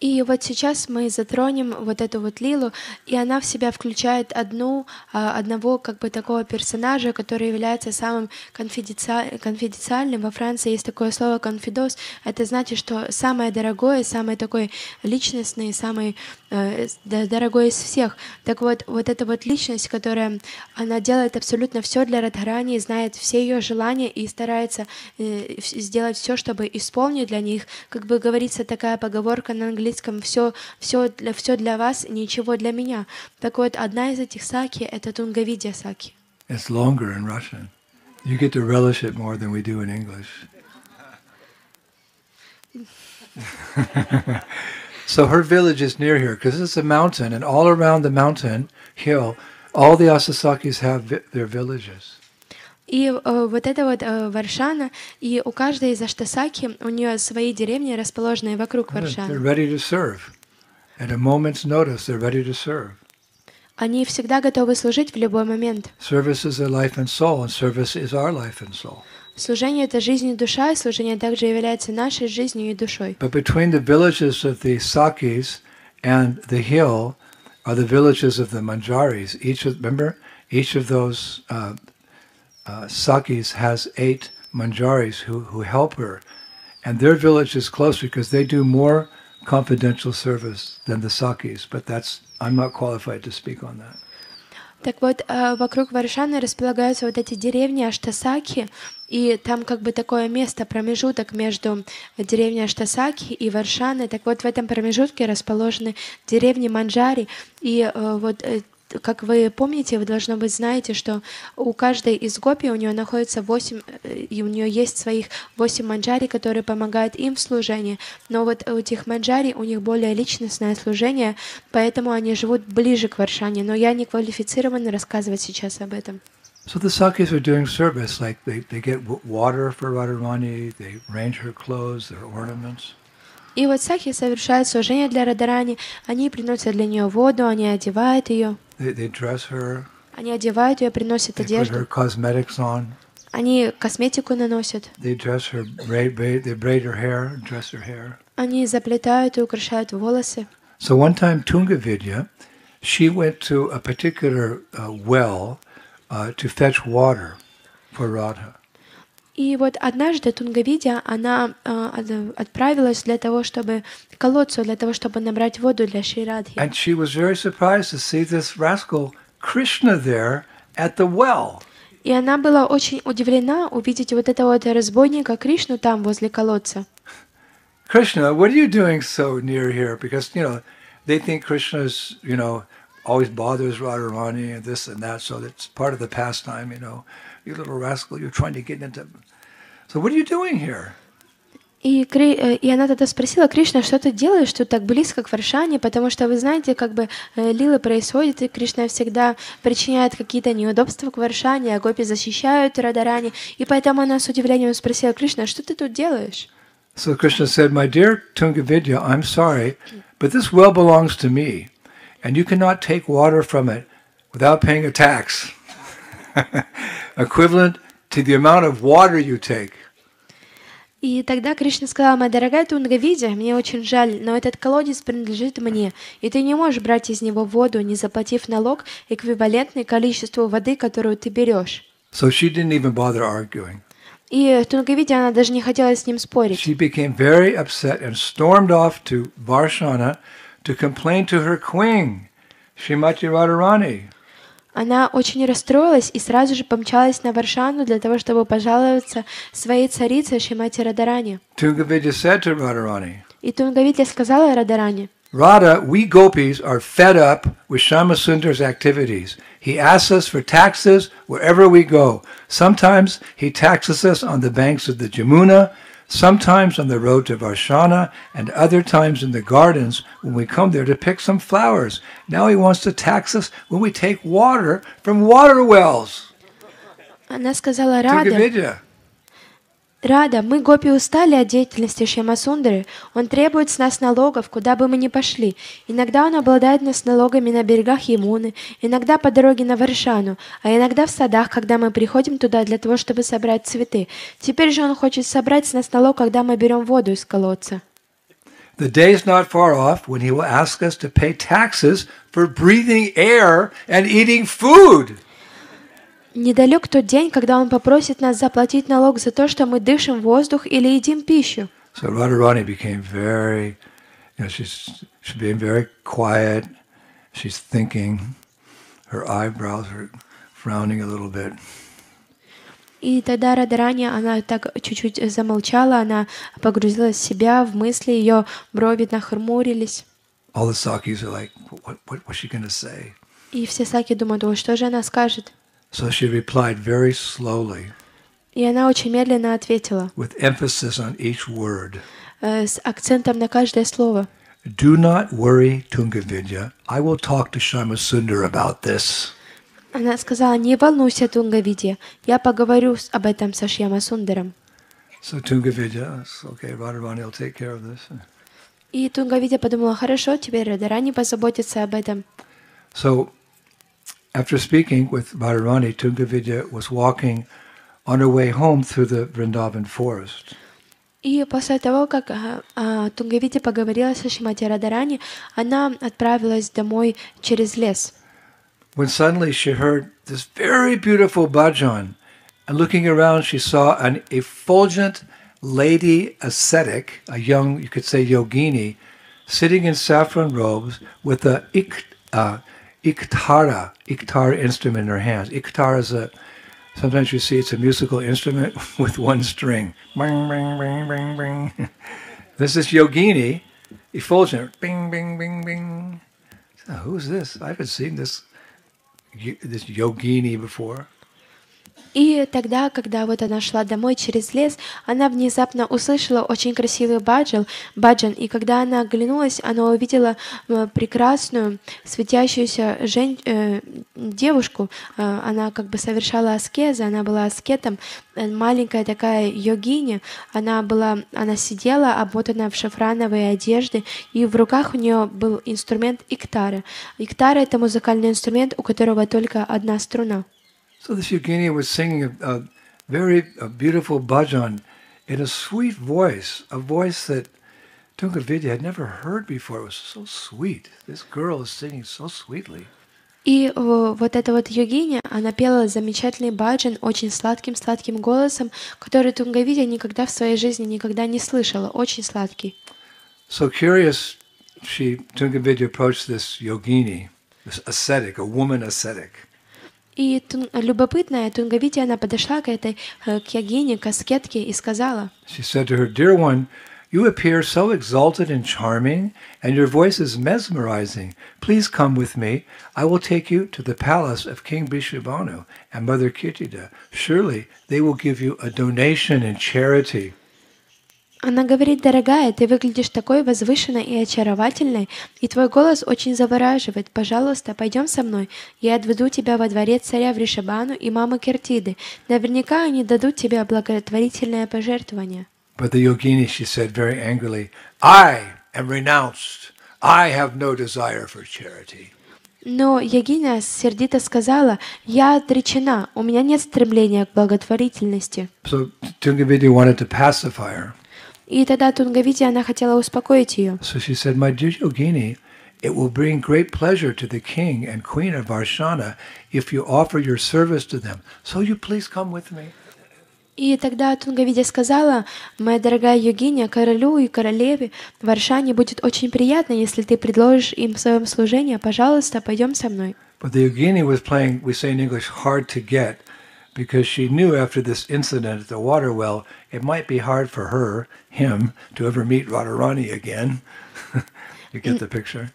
И вот сейчас мы затронем вот эту вот Лилу, и она в себя включает одну, а, одного как бы такого персонажа, который является самым конфиденциа- конфиденциальным. Во Франции есть такое слово «конфидос». Это значит, что самое дорогое, самый такой личностный, самый э, дорогой из всех. Так вот, вот эта вот личность, которая, она делает абсолютно все для Радхарани, знает все ее желания и старается э, сделать все, чтобы исполнить для них. Как бы говорится такая поговорка на английском «все, все, для, все для вас, ничего для меня». Так вот, одна из этих саки — это Тунгавидья саки. It's longer in Russian. You get to relish it more than we do in English. so her village is near here because it's a mountain, and all around the mountain hill, all the Asasakis have vi- their villages. И э, вот это вот э, Варшана, и у каждой из Аштасаки у нее свои деревни, расположенные вокруг They're Варшаны. ready to serve. At a moment's notice, they're ready to serve. Они всегда готовы служить в любой момент. Service is their life and soul, and service is our life and soul. Служение — это жизнь и душа, и служение также является нашей жизнью и душой. But between the villages of the Sakis and the hill are the villages of the Manjaris. Each of remember, each of those uh, uh, Sakis has eight Manjaris who, who help her, and their village is closer because they do more confidential service than the Sakis. But that's I'm not qualified to speak on that. Так вот, э, вокруг Варшаны располагаются вот эти деревни Аштасаки, и там как бы такое место, промежуток между деревней Аштасаки и Варшаной. Так вот, в этом промежутке расположены деревни Манджари, и э, вот э, как вы помните, вы должно быть знаете, что у каждой из гопи у нее находится восемь, э, и у нее есть своих восемь манджари, которые помогают им в служении. Но вот у этих манджари у них более личностное служение, поэтому они живут ближе к Варшане. Но я не квалифицирована рассказывать сейчас об этом. So the Sakis are doing service, like they, they get water for Radharani, they arrange her clothes, their ornaments. И вот сахи совершают служение для Радарани, они приносят для нее воду, они одевают ее, They, they dress her, они одевают ее, приносят they put her одежду, cosmetics on, они косметику наносят, they dress her, braid, braid, they braid her hair, dress her hair. они заплетают и украшают волосы. So one time Tungavidya, she went to a particular uh, well uh, to fetch water for Radha. И вот однажды Тунгавидя, она э, от- отправилась для того, чтобы к колодцу, для того, чтобы набрать воду для Ширадхи. And she was very surprised to see this rascal Krishna there at the well. И она была очень удивлена увидеть вот этого вот разбойника Кришну там, возле колодца. Krishna, what are you doing so near here? Because, you know, they think Krishna's, you know, always bothers Radharani and this and that, so that's part of the pastime, you know. You little rascal, you're trying to get into... So what are you doing here? И, Кри- э, и она тогда спросила Кришна, что ты делаешь тут так близко к Варшане, потому что вы знаете, как бы э, лилы происходят, и Кришна всегда причиняет какие-то неудобства к Варшане, а гопи защищают Радарани, и поэтому она с удивлением спросила Кришна, что ты тут делаешь? So Krishna said, My dear Tungavidya, I'm sorry, but this well belongs to me, and you cannot take water from it without paying a tax, equivalent to the amount of water you take. И тогда Кришна сказала, моя дорогая Тунгавидя, мне очень жаль, но этот колодец принадлежит мне, и ты не можешь брать из него воду, не заплатив налог, эквивалентный количеству воды, которую ты берешь. So she didn't even bother arguing. И Тунгавидя, она даже не хотела с ним спорить. She became very upset and stormed off to Varshana to complain to her queen, Shrimati Radharani. Она очень расстроилась и сразу же помчалась на Варшану для того, чтобы пожаловаться своей царице Шимати Радарани. И Тунгавидя сказала Радарани, Radha, we gopis are fed up with Shamasundar's activities. He asks us for taxes wherever we go. Sometimes he taxes us on the banks of the Jamuna, sometimes on the road to Varshana, and other times in the gardens when we come there to pick some flowers. Now he wants to tax us when we take water from water wells. она сказала Рада, Tungavidya. Рада, мы гопи устали от деятельности Шьямасундры. Он требует с нас налогов, куда бы мы ни пошли. Иногда он обладает нас налогами на берегах Ямуны, иногда по дороге на Варшану, а иногда в садах, когда мы приходим туда для того, чтобы собрать цветы. Теперь же он хочет собрать с нас налог, когда мы берем воду из колодца. The day is not far off when he will ask us to pay taxes for breathing air and eating food. Недалек тот день, когда он попросит нас заплатить налог за то, что мы дышим воздух или едим пищу. So Radharani became very, you know, she's she's being very quiet. She's thinking. Her eyebrows are frowning a little bit. И тогда Радарани, она так чуть-чуть замолчала, она погрузилась в себя, в мысли, ее брови нахмурились. All the Sakis are like, what, what, what's she say? И все саки думают, что же она скажет? So she replied very slowly, И она очень медленно ответила, with emphasis on each word. э, с акцентом на каждое слово. Do not worry, Tungavidya. I will talk to Shamasundar about this. Она сказала, не волнуйся, Тунгавидья, я поговорю об этом со Шьяма Сундаром. So Tungavidya, okay, Radharani will take care of this. И Тунгавидья подумала, хорошо, теперь Радарани позаботится об этом. So after speaking with Radharani, Tungavidya was walking on her way home through the Vrindavan forest. И после того, как а, а, Тунгавити поговорила со Шимати Радарани, она отправилась домой через лес. When suddenly she heard this very beautiful bhajan, and looking around, she saw an effulgent lady ascetic, a young, you could say, yogini, sitting in saffron robes with a ik, uh, iktara, iktar instrument in her hands. Iktar is a, sometimes you see it's a musical instrument with one string. Bing, bing, bing, bing, bing. this is yogini, effulgent, bing, bing, bing, bing. So, who's this? I haven't seen this, this yogini before. И тогда, когда вот она шла домой через лес, она внезапно услышала очень красивый баджал, баджан, и когда она оглянулась, она увидела э, прекрасную светящуюся жен... э, девушку. Э, она как бы совершала аскезы, она была аскетом, маленькая такая йогиня. Она была, она сидела, обмотанная в шафрановые одежды, и в руках у нее был инструмент иктара. Иктара — это музыкальный инструмент, у которого только одна струна. So this yogini was singing a, a very a beautiful bhajan in a sweet voice, a voice that Tunga Vidya had never heard before. It was so sweet. This girl is singing so sweetly. И вот эта вот йогиня, она пела замечательный баджан очень сладким-сладким голосом, который Тунгавидя никогда в своей жизни никогда не слышала, очень сладкий. So curious, she Tungavidya approached this yogini, this ascetic, a woman ascetic. И тун, любопытная Тунгавити, она подошла к этой, к Ягине, к аскетке и сказала, She said to her, Dear one, you appear so exalted and charming, and your voice is mesmerizing. Please come with me. I will take you to the palace of King Bishabhanu and Mother Kitida. Surely they will give you a donation in charity. Она говорит, дорогая, ты выглядишь такой возвышенной и очаровательной, и твой голос очень завораживает. Пожалуйста, пойдем со мной. Я отведу тебя во дворец царя Вришабану и мамы Кертиды. Наверняка они дадут тебе благотворительное пожертвование. But the yogini, she said very angrily, I am renounced. I have no desire for charity. Но Ягиня сердито сказала, я отречена, у меня нет стремления к благотворительности. So Tungavidya wanted to pacify her. И тогда Тунгавити, она хотела успокоить ее. So she said, My dear Yogini, it will bring great pleasure to the king and queen of Varshana if you offer your service to them. So you please come with me. И тогда Тунгавидя сказала, моя дорогая Йогиня, королю и королеве Варшане будет очень приятно, если ты предложишь им в своем служении, пожалуйста, пойдем со мной. But the Yogini was playing, we say in English, hard to get, because she knew after this incident at the water well, it might be hard for her, him, to ever meet Radharani again. you get the picture?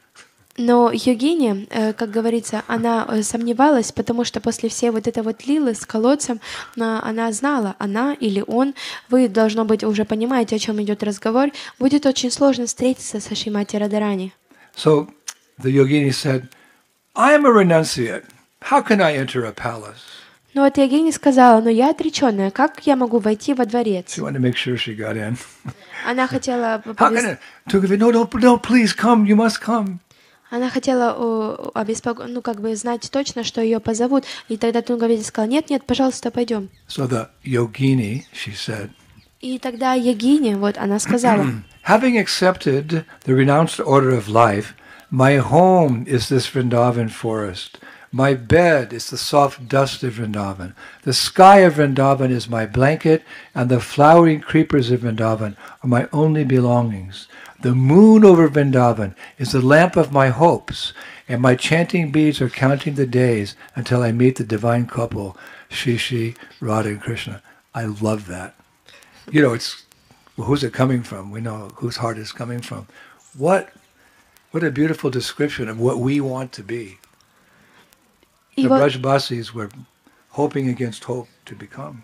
Но Йогиня, как говорится, она сомневалась, потому что после всей вот этой вот лилы с колодцем, она знала, она или он, вы, должно быть, уже понимаете, о чем идет разговор, будет очень сложно встретиться со Шимати Радарани. So the yogini said, I am a renunciate. How can I enter a palace? Но вот Ягини сказала, но я отреченная, как я могу войти во дворец? She wanted to make sure she got in. Она хотела... No, no, no, please come, you must come. Она хотела обеспок... ну, как бы знать точно, что ее позовут. И тогда Тунгавиди сказала, нет, нет, пожалуйста, пойдем. So the yogini, she said, И тогда Ягиня, вот она сказала, Having accepted the renounced order of life, my home is this Vrindavan forest. My bed is the soft dust of Vrindavan. The sky of Vrindavan is my blanket, and the flowering creepers of Vrindavan are my only belongings. The moon over Vrindavan is the lamp of my hopes, and my chanting beads are counting the days until I meet the divine couple, Shishi, Radha, and Krishna. I love that. You know, it's well, who's it coming from? We know whose heart is coming from. What, what a beautiful description of what we want to be the Brajbasis were hoping against hope to become.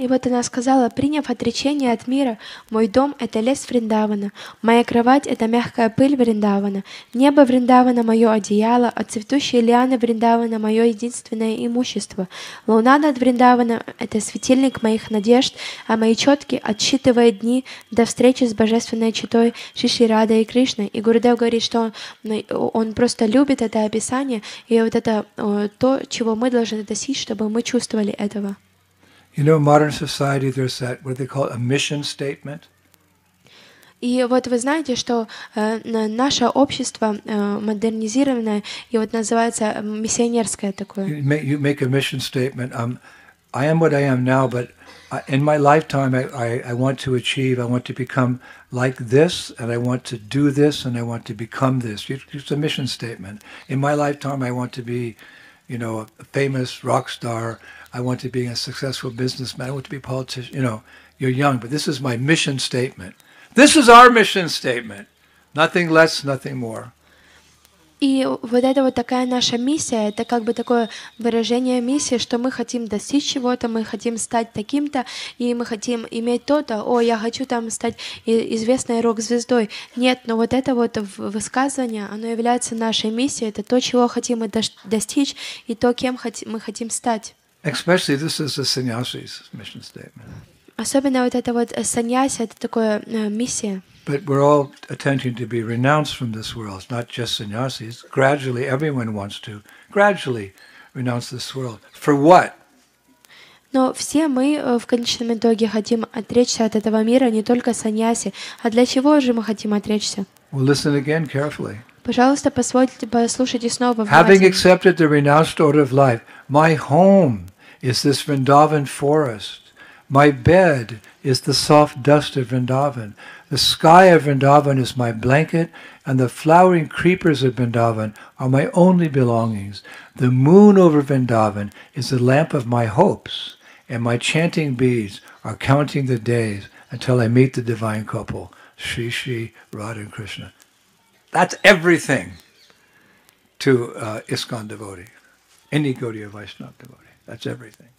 И вот она сказала, приняв отречение от мира, мой дом — это лес Вриндавана, моя кровать — это мягкая пыль Вриндавана, небо Вриндавана — мое одеяло, а цветущие лианы Вриндавана — мое единственное имущество. Луна над Вриндаваном — это светильник моих надежд, а мои четки отсчитывают дни до встречи с божественной читой Шиши Рада и Кришной. И Гурудев говорит, что он, он просто любит это описание, и вот это э, то, чего мы должны достичь, чтобы мы чувствовали этого. You know, in modern society, there's that, what they call a mission statement. И вот вы знаете, что э, на- наше общество э, модернизированное и вот называется э, миссионерское такое. You make, you make a mission statement. Um, I am what I am now, but I, in my lifetime, I, I, I want to achieve, I want to become like this, and I want to do this, and I want to become this. You- It's a mission statement. In my lifetime, I want to be, you know, a famous rock star. I want to be a successful businessman. I want to be a politician. You know, you're young, but this is my mission statement. This is our mission statement. Nothing less, nothing more. И вот это вот такая наша миссия, это как бы такое выражение миссии, что мы хотим достичь чего-то, мы хотим стать таким-то, и мы хотим иметь то-то, о, я хочу там стать известной рок-звездой. Нет, но вот это вот высказывание, оно является нашей миссией, это то, чего хотим мы достичь, и то, кем мы хотим стать. Especially, this is the sannyasi's mission statement. Особенно вот это вот э, саньяси, это такое э, миссия. But we're all attempting to be renounced from this world, not just sannyasis. Gradually, everyone wants to gradually renounce this world. For what? Но все мы э, в конечном итоге хотим отречься от этого мира, не только саньяси. А для чего же мы хотим отречься? Well, listen again carefully. Пожалуйста, послушайте, послушайте снова. Having accepted the renounced order of life, my home is this Vrindavan forest. My bed is the soft dust of Vrindavan. The sky of Vrindavan is my blanket, and the flowering creepers of Vrindavan are my only belongings. The moon over Vrindavan is the lamp of my hopes, and my chanting beads are counting the days until I meet the divine couple, Sri Sri Radha and Krishna. That's everything to uh, ISKCON devotee, any Gaudiya Vaishnava devotee. That's everything.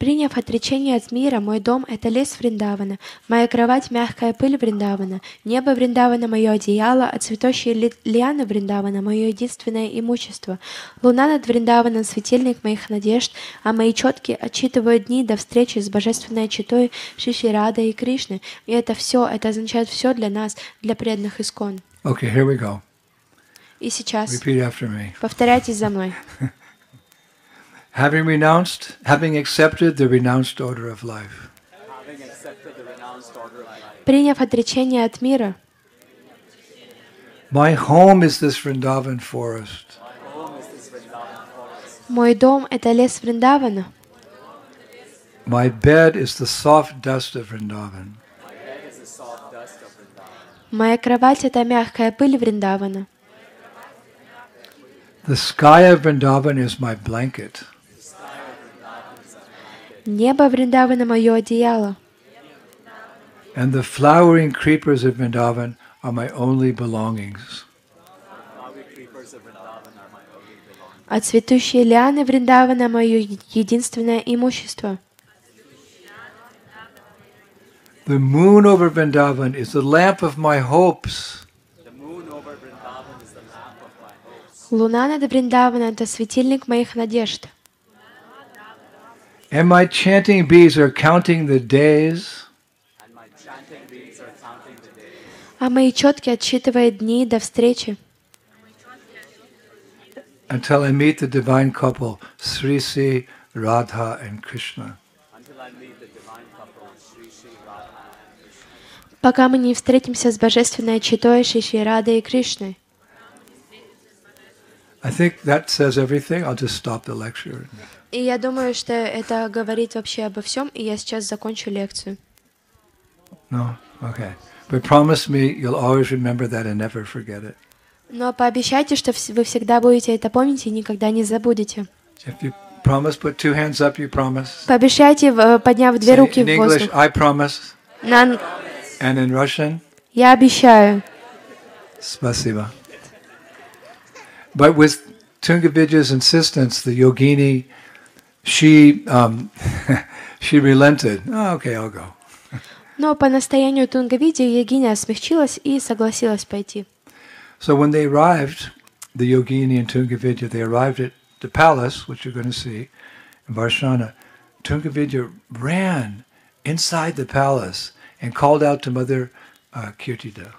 Приняв отречение от мира, мой дом — это лес Вриндавана, моя кровать — мягкая пыль Вриндавана, небо Вриндавана — мое одеяло, а цветущие ли- лианы Вриндавана — мое единственное имущество. Луна над Вриндаваном — светильник моих надежд, а мои четки отчитывают дни до встречи с божественной читой Шиши Рада и Кришны. И это все, это означает все для нас, для преданных Искон. Okay, here we go. И сейчас Repeat after me. повторяйтесь за мной. Having renounced, having accepted the renounced order of life, having accepted the renounced order of life. Приняв отречение от мира, my home is this Vrindavan forest. мой дом — это лес Вриндавана, My bed is the soft dust of Vrindavan. моя кровать — это мягкая пыль Вриндавана. The sky of Vrindavan is my blanket. Небо Вриндавана — мое одеяло, And the flowering creepers of Vrindavan are my only belongings. А цветущие лианы Вриндавана — мое единственное имущество. The moon over Vrindavan is the lamp of my hopes. The moon over Vrindavan is the lamp of my hopes. Луна над Вриндавана — это светильник моих надежд. And my chanting bees are counting the days And my chanting beads are counting the days А мои четки отсчитывают дни до встречи, until I meet the divine couple, Sri Sri, Radha, and Krishna. until I meet the divine couple, Sri Sri Radha and Krishna. пока мы не встретимся с божественной читой Шиши Радой и Кришной. I think that says everything. I'll just stop the lecture. И я думаю, что это говорит вообще обо всем, и я сейчас закончу лекцию. No? Okay. But promise me you'll always remember that and never forget it. Но пообещайте, что вы всегда будете это помнить и никогда не забудете. If you promise, put two hands up, you promise. Пообещайте, подняв две руки in в English, воздух. I promise. На And in Russian, Я обещаю. Spasiba. But with Tungavija's insistence, the yogini, she um, she relented. Oh, okay, I'll go. Но по настоянию Тунгавиди Ягиня смягчилась и согласилась пойти. So when they arrived, the Yogini and Tungavidya, they arrived at the palace, which you're going to see in Varshana. Tungavidya ran inside the palace and called out to Mother uh, Kirtida.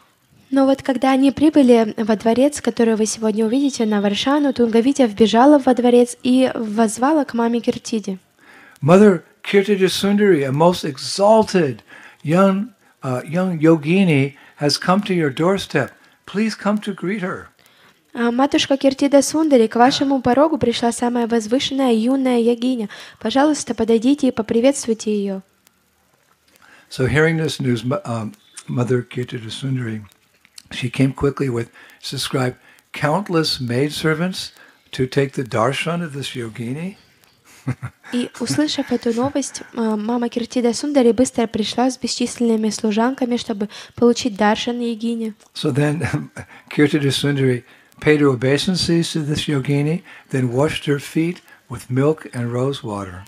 Но вот когда они прибыли во дворец, который вы сегодня увидите на Варшану, Тунгавитя вбежала во дворец и воззвала к маме Киртиде. Mother Kirtida Sundari, a most exalted young, uh, young yogini, has come to your doorstep. Please come to greet her. А матушка Киртида Сундари, к вашему порогу пришла самая возвышенная юная ягиня. Пожалуйста, подойдите и поприветствуйте ее. So hearing this news, um, Mother Kirtida Sundari, she came quickly with, it's described, countless maidservants to take the darshan of this yogini. И, услышав эту новость, а, мама Киртида Сундари быстро пришла с бесчисленными служанками, чтобы получить даршан ягини. So then Kirtida Sundari paid her obeisances to this yogini, then washed her feet with milk and rose water.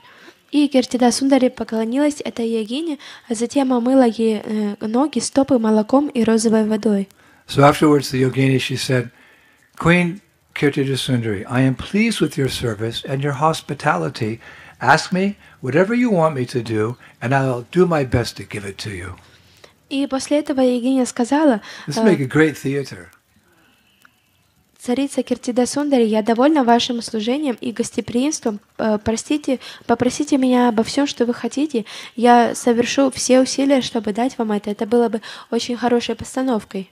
И Киртида Сундари поклонилась этой ягине, а затем омыла ей э, ноги, стопы молоком и розовой водой. So afterwards, the yogini, she said, Queen Kirtida Sundari, I am pleased with your service and your hospitality. Ask me whatever you want me to do, and I'll do my best to give it to you. И после этого Ягиня сказала, This would make a great theater. «Царица Киртида Сундари, я довольна вашим служением и гостеприимством. Э, Простите, попросите меня обо всем, что вы хотите. Я совершу все усилия, чтобы дать вам это. Это было бы очень хорошей постановкой».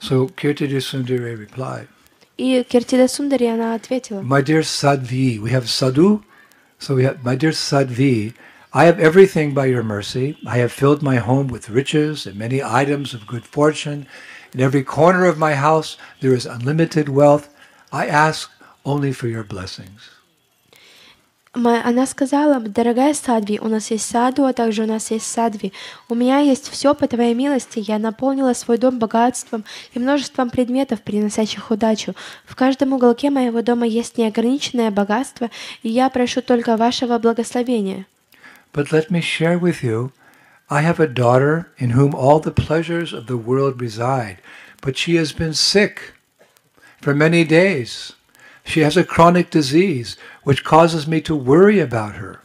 So Kirtida Sundari replied, И Киртида Сундари, она ответила, My dear Sadhvi, we have sadhu, so we have, my dear Sadhvi, I have everything by your mercy. I have filled my home with riches and many items of good fortune. In every corner of my house there is unlimited wealth. I ask only for your blessings. Она сказала, дорогая Садви, у нас есть саду, а также у нас есть Садви. У меня есть все по твоей милости. Я наполнила свой дом богатством и множеством предметов, приносящих удачу. В каждом уголке моего дома есть неограниченное богатство, и я прошу только вашего благословения. But let me share with you, I have a daughter in whom all the pleasures of the world reside, but she has been sick for many days. She has a chronic disease which causes me to worry about her.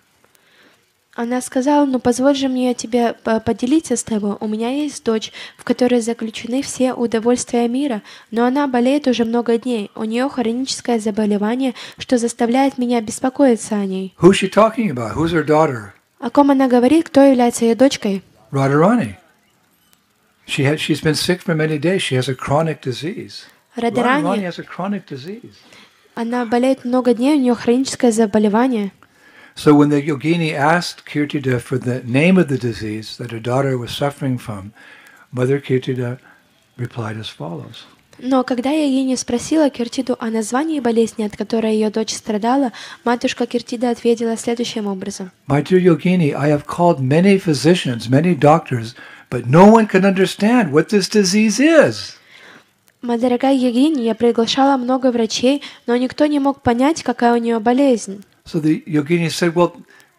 Она сказала, ну позволь же мне тебе по- поделиться с тобой. У меня есть дочь, в которой заключены все удовольствия мира, но она болеет уже много дней. У нее хроническое заболевание, что заставляет меня беспокоиться о ней. Who's she talking about? Who's her daughter? О ком она говорит, кто является ее дочкой? Radharani. She has, she's been sick for many days. She has a chronic disease. Radharani Радарани. has a chronic disease. Она болеет много дней, у нее хроническое заболевание. So when the yogini asked Kirtida for the name of the disease that her daughter was suffering from, Mother Kirtida replied as follows. Но когда я ей не спросила Киртиду о названии болезни, от которой ее дочь страдала, матушка Киртида ответила следующим образом. My dear yogini, I have called many physicians, many doctors, but no one can understand what this disease is. Моя дорогая Егиня, я приглашала много врачей, но никто не мог понять, какая у нее болезнь. So the yogini said, Well,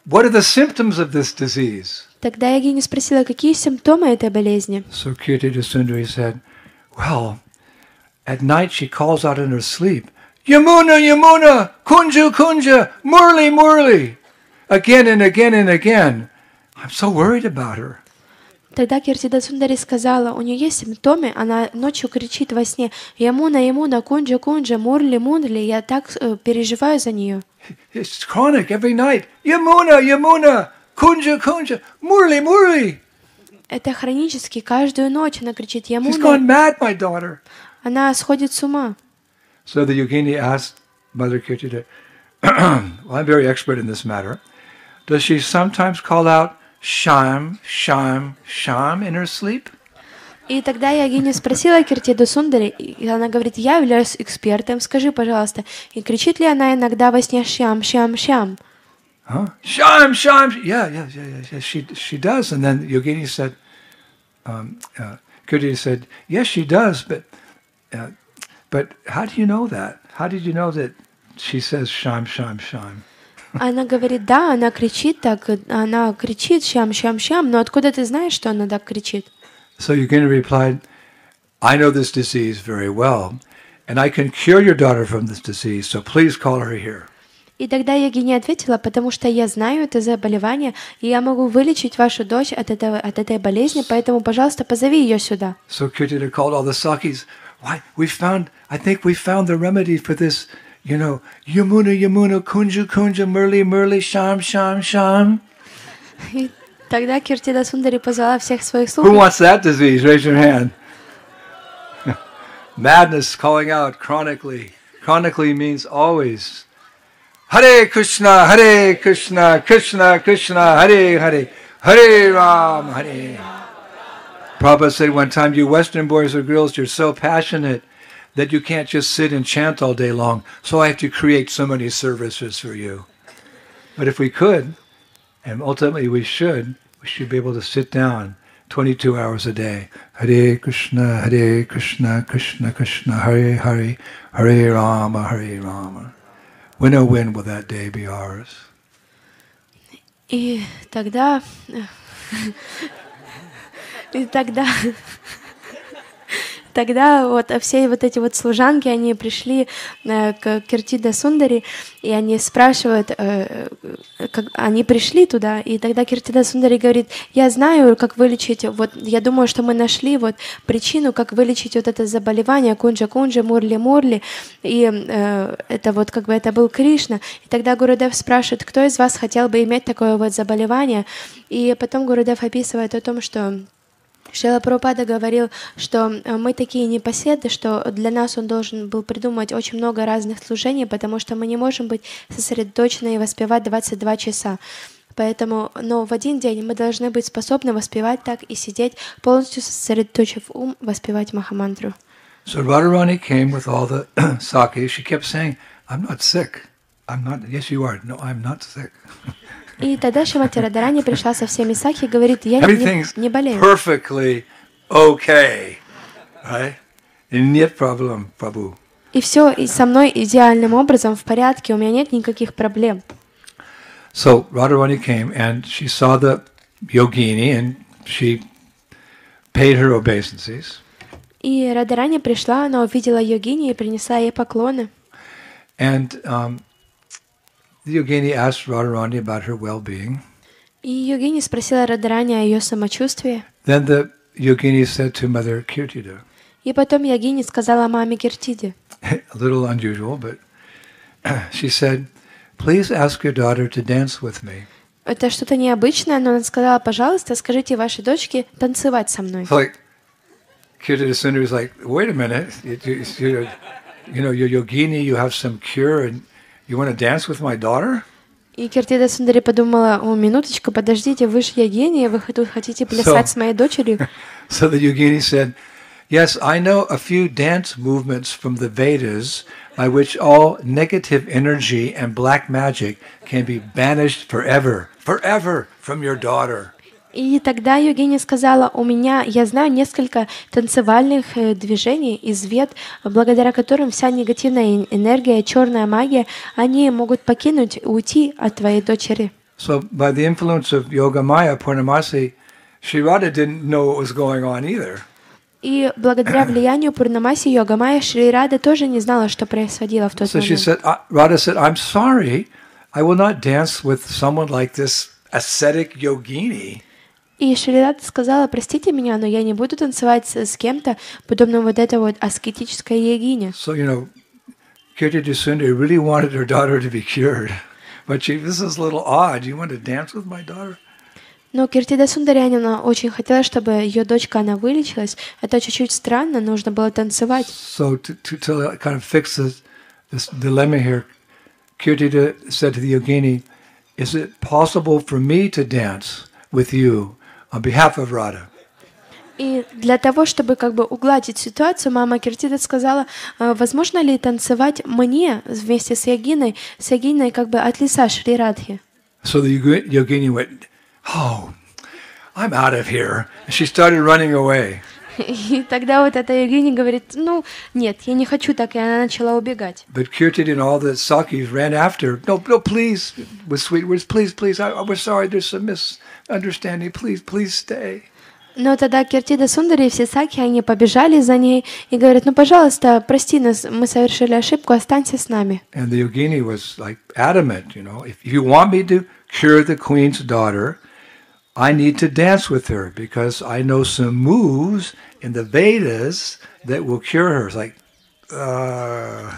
what are the symptoms of this disease? Тогда Егиня спросила, какие симптомы этой болезни. So Kirtida Sundari said, Well, at night she calls out in her sleep, Yamuna, Yamuna, Kunja, Kunja, Murli, Murli, again and again and again. I'm so worried about her. Тогда Киртида Сундари сказала, у нее есть симптомы, она ночью кричит во сне «Ямуна, Ямуна, Кунджа, Кунджа, Мурли, Мурли», я так э, переживаю за нее. It's chronic every night. Yamuna, Yamuna, Kunja, Kunja, Murli, Murli. Это хронически, каждую ночь она кричит She's «Ямуна», gone mad, my daughter. она сходит с ума. So the yogini asked Mother Kirtida, well, I'm very expert in this matter. Does she sometimes call out Sham, Sham, Sham in her sleep? И тогда я Гиня спросила Киртиду Сундари, и она говорит, я являюсь экспертом, скажи, пожалуйста, и кричит ли она иногда во сне «Шам, шам, шам»? Huh? Sham, Sham. Yeah, yeah, yeah, yeah, yeah. She, she does. And then Yogini said, um, uh, Kirtida said, yes, she does, but, uh, but how do you know that? How did you know that she says Sham, Sham, Sham? Она говорит, да, она кричит так, она кричит щам, щам, щам, но откуда ты знаешь, что она так кричит? So Yogini replied, I know this disease very well, and I can cure your daughter from this disease, so please call her here. И тогда Ягини ответила, потому что я знаю это заболевание, и я могу вылечить вашу дочь от, этого, от этой болезни, поэтому, пожалуйста, позови ее сюда. So Kirtida called all the Sakis. Why, we found, I think we found the remedy for this, you know, Yamuna, Yamuna, Kunja, Kunja, Murli, Murli, Sham, Sham, Sham. И тогда Киртида Сундари позвала всех своих Who слуг. wants that disease? Raise your hand. Madness calling out chronically. Chronically means always. Hare Krishna, Hare Krishna, Krishna Krishna, Hare Hare, Hare Ram, Hare. Prabhupada said one time, you Western boys or girls, you're so passionate that you can't just sit and chant all day long, so I have to create so many services for you. But if we could, and ultimately we should, we should be able to sit down 22 hours a day. Hare Krishna, Hare Krishna, Krishna Krishna, Hare Hare, Hare Rama, Hare Rama. When oh when will that day be ours? И тогда... И тогда... Тогда вот все вот эти вот служанки, они пришли э, к Киртида Сундари, и они спрашивают, э, э, как, они пришли туда, и тогда Киртида Сундари говорит, я знаю, как вылечить, вот я думаю, что мы нашли вот причину, как вылечить вот это заболевание кунджа-кунджа, мурли-мурли, и это вот как бы это был Кришна. И тогда Гурудев спрашивает, кто из вас хотел бы иметь такое вот заболевание, и потом Гурудев описывает о том, что Шила Прабхупада говорил, что э, мы такие непоседы, что для нас он должен был придумать очень много разных служений, потому что мы не можем быть сосредоточены и воспевать 22 часа. Поэтому, но в один день мы должны быть способны воспевать так и сидеть, полностью сосредоточив ум, воспевать Махамантру. So Radharani came with all the sake. She kept saying, I'm not sick. I'm not, yes, you are. No, I'm not sick. И тогда Шимати Радарани пришла со всеми саки и говорит, я не, болею. perfectly okay. Right? Нет проблем, Prabhu. И все со мной идеальным образом в порядке, у меня нет никаких проблем. So Radharani came and she saw the yogini and she paid her obeisances. И Радарани пришла, она увидела йогини и принесла ей поклоны. And um, yogini asked Radharani about her well-being. И Йогини спросила Радарани о ее самочувствии. Then the yogini said to Mother Kirtida, И потом Йогини сказала маме Киртиде. a little unusual, but she said, please ask your daughter to dance with me. Это что-то необычное, но она сказала, пожалуйста, скажите вашей дочке танцевать со мной. It's like Kirtida Sundari was like, wait a minute, you, you, you, you know, you're yogini, you have some cure, and you want to dance with my daughter? И Киртида Сундари подумала, о, минуточку, подождите, вы же Йогини, вы тут хотите плясать с моей дочерью? So the yogini said, yes, I know a few dance movements from the Vedas by which all negative energy and black magic can be banished forever, forever from your daughter. И тогда Йогини сказала, у меня, я знаю несколько танцевальных э, движений из вед, благодаря которым вся негативная эн- энергия, черная магия, они могут покинуть, уйти от твоей дочери. So by the influence of Yoga Maya, Purnamasi, Sri Radha didn't know what was going on either. И благодаря влиянию Пурнамаси Йогамая Шри Рада тоже не знала, что происходило в тот So she момент. said, Radha said, I'm sorry, I will not dance with someone like this ascetic yogini. И Рада сказала, простите меня, но я не буду танцевать с, с кем-то, подобным вот этой вот аскетической йогине. So, you know, Kirti Sundari really wanted her daughter to be cured. But she, this is a little odd. You want to dance with my daughter? Но Киртида Сундарянина очень хотела, чтобы ее дочка, она вылечилась. Это чуть-чуть странно, нужно было танцевать. So to, to, to kind of fix this, this dilemma here, Kirtida said to the yogini, is it possible for me to dance with you on behalf of Radha? И для того, чтобы как бы угладить ситуацию, мама Киртида сказала, «А возможно ли танцевать мне вместе с Ягиной, с Ягиной как бы от лица Шри Радхи? So the yogi- yogini went, oh, I'm out of here. And she started running away. И тогда вот эта Евгения говорит, ну, нет, я не хочу так, и она начала убегать. But Kirtan and all the Sakis ran after. No, no, please, with sweet words, please, please. I, we're sorry. There's some misunderstanding. Please, please stay. Но тогда Киртида Сундари и все саки, они побежали за ней и говорят, ну, пожалуйста, прости нас, мы совершили ошибку, останься с нами. And the yogini was like adamant, you know, if you want me to cure the queen's daughter, I need to dance with her because I know some moves in the Vedas that will cure her. It's like, uh,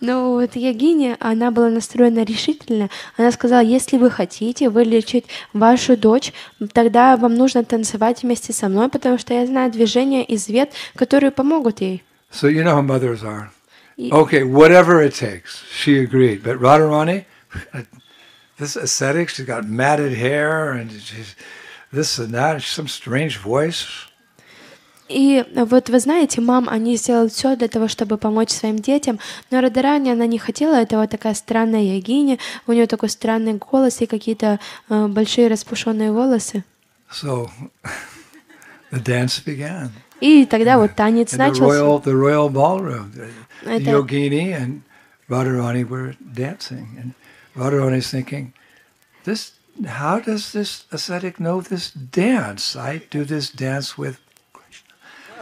Но вот Ягиня, она была настроена решительно. Она сказала, если вы хотите вылечить вашу дочь, тогда вам нужно танцевать вместе со мной, потому что я знаю движения из вет, которые помогут ей. so you know how mothers are. И- Okay, whatever it takes. She agreed. But Radharani, this ascetic, she's got matted hair and she's this and that, some strange voice. И вот вы знаете, мам, они сделали все для того, чтобы помочь своим детям, но Радарани, она не хотела этого, такая странная ягиня, у нее такой странный голос и какие-то э, большие распушенные волосы. So the dance began. И тогда вот танец the начался. royal, the royal ballroom, the, the Это- Yogini and Radharani were dancing, and Radharani's thinking, "This, how does this ascetic know this dance? I do this dance with.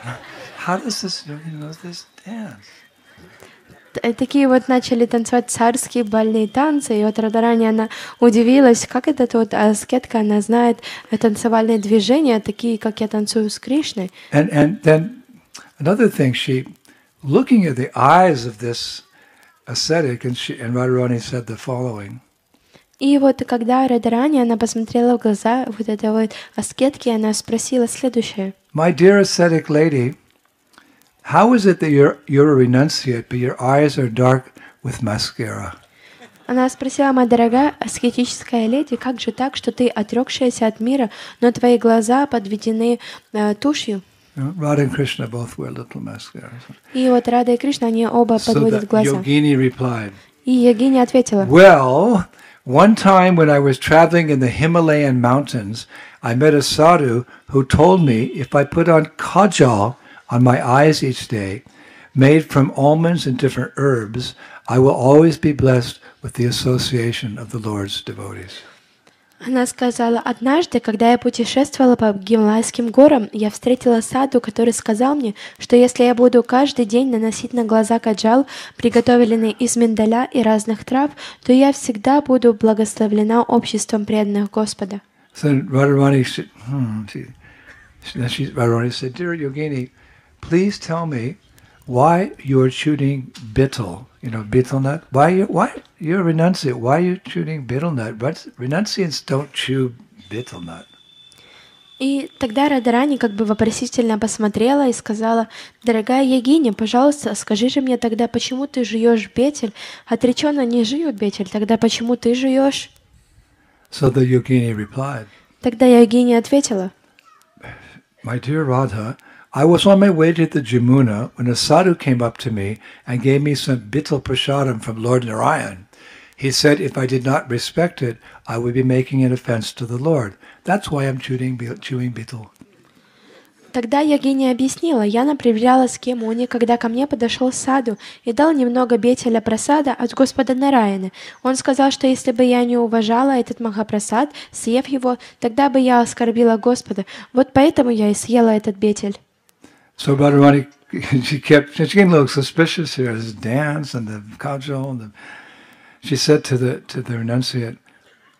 How does this yogi know this dance?" Т- Такие вот начали танцевать царские бальные танцы, и вот Радарани, она удивилась, как этот вот аскетка, она знает э, танцевальные движения, такие, как я танцую с Кришной. And and then another thing, she looking at the eyes of this ascetic, and she and Radharani said the following. И вот когда Радарани, она посмотрела в глаза вот этой вот аскетки, она спросила следующее. My dear ascetic lady, how is it that you're, you're a renunciate, but your eyes are dark with mascara? Она спросила, моя дорогая аскетическая леди, как же так, что ты отрекшаяся от мира, но твои глаза подведены э, тушью? You know, Radha and Krishna both wear little mascara. И вот Рада и Кришна, они оба So подводят the глаза. yogini replied, И Ягиня ответила, Well, one time when I was traveling in the Himalayan mountains, I met a sadhu who told me if I put on kajal on my eyes each day, made from almonds and different herbs, I will always be blessed with the association of the Lord's devotees. Она сказала, однажды, когда я путешествовала по Гималайским горам, я встретила саду, который сказал мне, что если я буду каждый день наносить на глаза каджал, приготовленный из миндаля и разных трав, то я всегда буду благословлена обществом преданных Господа. So Radharani said, hmm, she, then she, Radharani said, Dear Yogini, please tell me why you're shooting betel, you know, betel nut. Why you, why, you're a renunciate, why are you shooting betel nut? But renunciants don't chew betel nut. И тогда Радарани как бы вопросительно посмотрела и сказала, «Дорогая Ягиня, пожалуйста, скажи же мне тогда, почему ты жуешь бетель? Отреченно не жуют бетель, тогда почему ты жуешь?» So the Yogini replied, Тогда Ягиня ответила, My dear Radha, I was on my way to the Jamuna when a sadhu came up to me and gave me some betel prasadam from Lord Narayan. He said if I did not respect it, I would be making an offense to the Lord. That's why I'm chewing, be- chewing betel. Тогда Ягиня объяснила, я направлялась к Емуне, когда ко мне подошел Саду и дал немного бетеля просада от Господа Нараяна. Он сказал, что если бы я не уважала этот махапрасад, съев его, тогда бы я оскорбила Господа. Вот поэтому я и съела этот бетель. So Radharani, she kept, she became a little suspicious here, this dance and the kajal. And the, she said to the, to the renunciate,